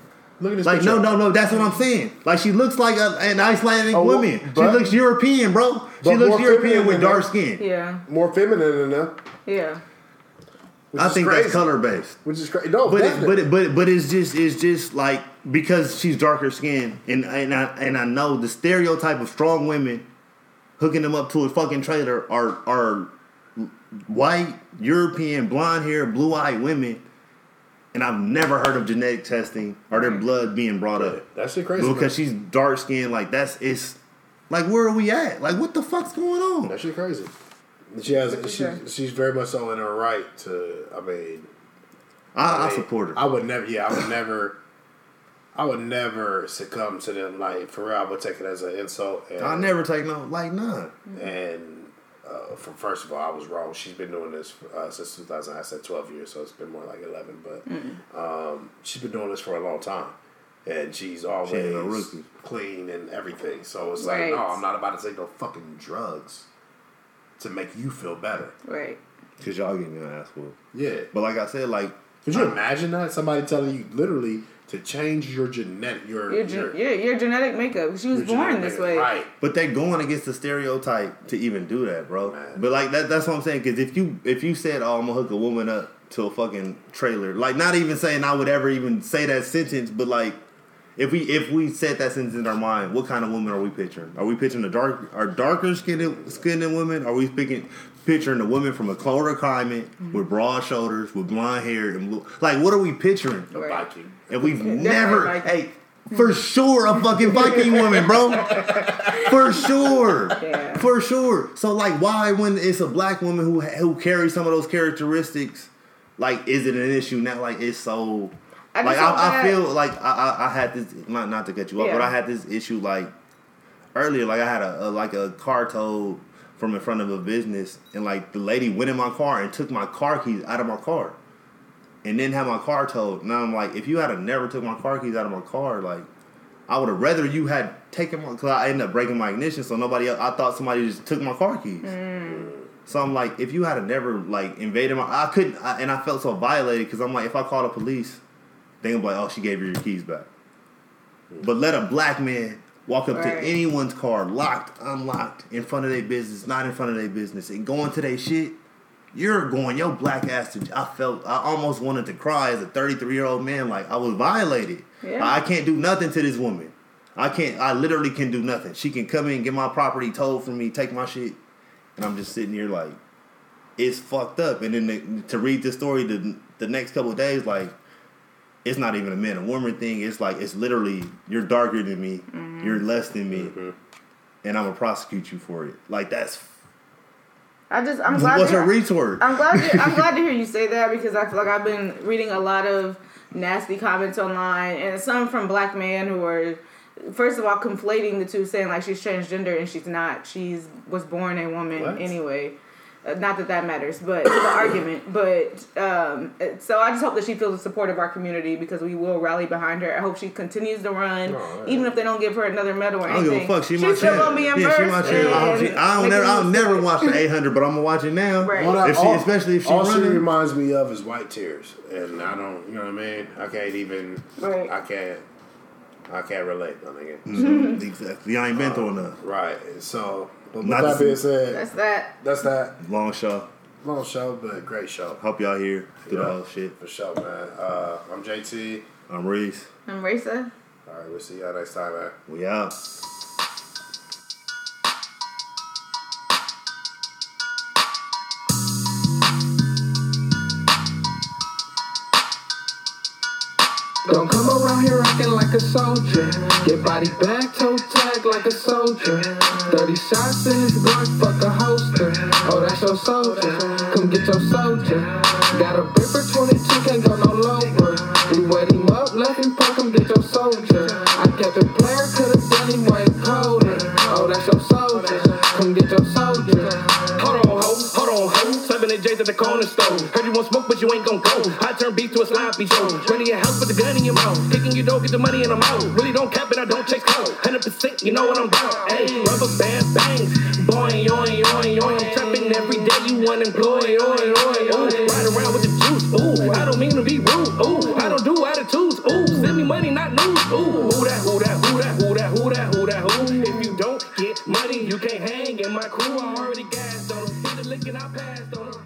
A: Look at this
C: Like
A: picture.
C: no, no, no. That's what I'm saying. Like she looks like a, an Icelandic
A: Oh,
C: woman. She looks European, bro. She looks European with dark
A: that.
C: skin.
B: Yeah,
A: More feminine than that.
B: yeah.
A: Which
C: I think
A: crazy.
C: that's color based.
A: Which is crazy. No,
C: But it, but it, but but it's just it's just like because she's darker skinned and and I and I know the stereotype of strong women hooking them up to a fucking trailer are are white European blonde hair blue eyed women, and I've never heard of genetic testing or their mm-hmm. blood being brought up
A: That's shit crazy.
C: But
A: man.
C: because she's dark skinned. Like that's it's like where are we at? Like what the fuck's going on?
A: That shit crazy. She has. She,
B: sure.
A: she's very much so in her right to. I mean,
C: I, I
A: mean,
C: support her.
A: I would never. Yeah, I would never. I would never succumb to them. Like for real, I would take it as an insult. And,
C: I never take no like none.
A: And uh, for first of all, I was wrong. She's been doing this uh, since 2000. I said 12 years, so it's been more like 11. But um, she's been doing this for a long time, and she's always
C: ain't no
A: clean and everything. So it's
B: Right.
A: like, no, I'm not about to take no fucking drugs to make you feel better.
B: Right.
C: Cause y'all getting your ass whooped.
A: Yeah.
C: But like I said, like
A: Could you imagine that somebody telling you literally to change your genetic your,
B: Your, gen- yeah, your genetic makeup. She was born this
A: makeup.
B: way.
A: right?
C: But they're going against the stereotype to even do that, bro.
A: Man.
C: But like that, that's what I'm saying. Because if you if you said, "Oh, I'm gonna hook a woman up to a fucking trailer," like not even saying I would ever even say that sentence, but like if we if we set that sentence in our mind, what kind of woman are we picturing? Are we picturing a dark, are darker skinned skinned women? Are we picking picturing a woman from a colder climate mm-hmm. with broad shoulders, with blonde hair and blue? Like, what are we picturing?
A: A Viking.
C: And we've
B: Definitely
C: never, hey, for sure, a fucking Viking woman, bro. For sure,
B: Yeah.
C: for sure. So like, why when it's a black woman who who carries some of those characteristics, like, is it an issue now? Like, it's so.
B: I
C: like I, I feel like I, I, I had this not not to cut you off,
B: Yeah.
C: but I had this issue like earlier. Like I had a, a like a car towed from in front of a business, and like the lady went in my car and took my car keys out of my car, and then had my car towed. Now I'm like, if you had never took my car keys out of my car, like I would have rather you had taken my because I ended up breaking my ignition, so nobody else. I thought somebody just took my car keys. Mm. So I'm like, if you had never like invaded my, I couldn't, I, and I felt so violated because I'm like, if I call the police, they gonna be like, oh, she gave you your keys back. But let a black man walk up to anyone's car, locked, unlocked, in front of their business, not in front of their business, and go into their shit. You're going your black ass to. I felt I almost wanted to cry as a 33 year old man. Like I was violated.
B: Yeah.
C: I can't do nothing to this woman. I can't. I literally can do nothing. She can come in, get my property towed from me, take my shit, and I'm just sitting here like, it's fucked up. And then the, to read the story the the next couple of days, like, it's not even a man and woman thing. It's like it's literally you're darker than me, mm-hmm. you're less than me, mm-hmm. and I'm gonna prosecute you for it. Like that's
B: I just I'm glad
C: what's
B: to
C: her retort.
B: I'm glad to, I'm glad to hear you say that because I feel like I've been reading a lot of nasty comments online and some from black men who are first of all conflating the two saying like she's transgender and she's not she's was born a woman
A: What?
B: anyway uh, not that that matters but to the argument but um, so i just hope that she feels the support of our community because we will rally behind her i hope she continues to run
A: Oh,
B: even if they don't give her another medal or
C: I don't
B: anything
C: give a fuck. She
B: she's still gonna be in
C: yeah,
B: first
C: she my champ. I, hope she,
B: and
C: I don't
B: making
C: never, I'll never watch the 800, but I'm gonna watch it now.
B: Right.
A: All that-
C: If she,
A: all-
C: especially if she
A: all she reminds me of is white tears, and I don't, you know what I mean. I can't even,
B: Right.
A: I can't, I can't relate, my nigga.
C: Mhm, exactly. I ain't been through enough.
A: Right. So, but with
C: Not
A: that
C: to-
A: being said,
B: that's that
A: that's that
C: Long show.
A: long show, but great show
C: Hope y'all here through the whole shit.
A: for sure, man. Uh, I'm JT.
C: I'm Reese.
B: i'm Raisa.
A: All right, we'll see y'all next time, man.
C: We out.
D: Like a soldier. Get body back, toe tag like a soldier. 30 shots in his Glock, fuck a holster. Oh, that's your soldier. Come get your soldier. Got a Bipper 22, can't go no lower. We wet him up, left him park, come get your soldier. I kept a player, could've done him way colder. Oh, that's your soldier.
E: Hold on, ho. 700 J's at the corner store. Heard you want smoke, but you ain't gon' go. I turn beef to a sloppy show. Running your house with a gun in your mouth. Kicking your door, get the money in the mouth. Really don't cap it, I don't chase code. 100%, you know what I'm down. Ayy, rubber band bangs. Boing, yoing, yoing, yoing. I'm trapping every day, you unemployed. Oy, oy, oy. Ride around with the juice. Ooh, I don't mean to be rude. Ooh,
D: I don't do attitudes. Ooh, send me money, not news. Ooh, who that, who that, who that, who that, who that, who that, who? If you don't get money, you can't hang. in my crew, I already got. I passed on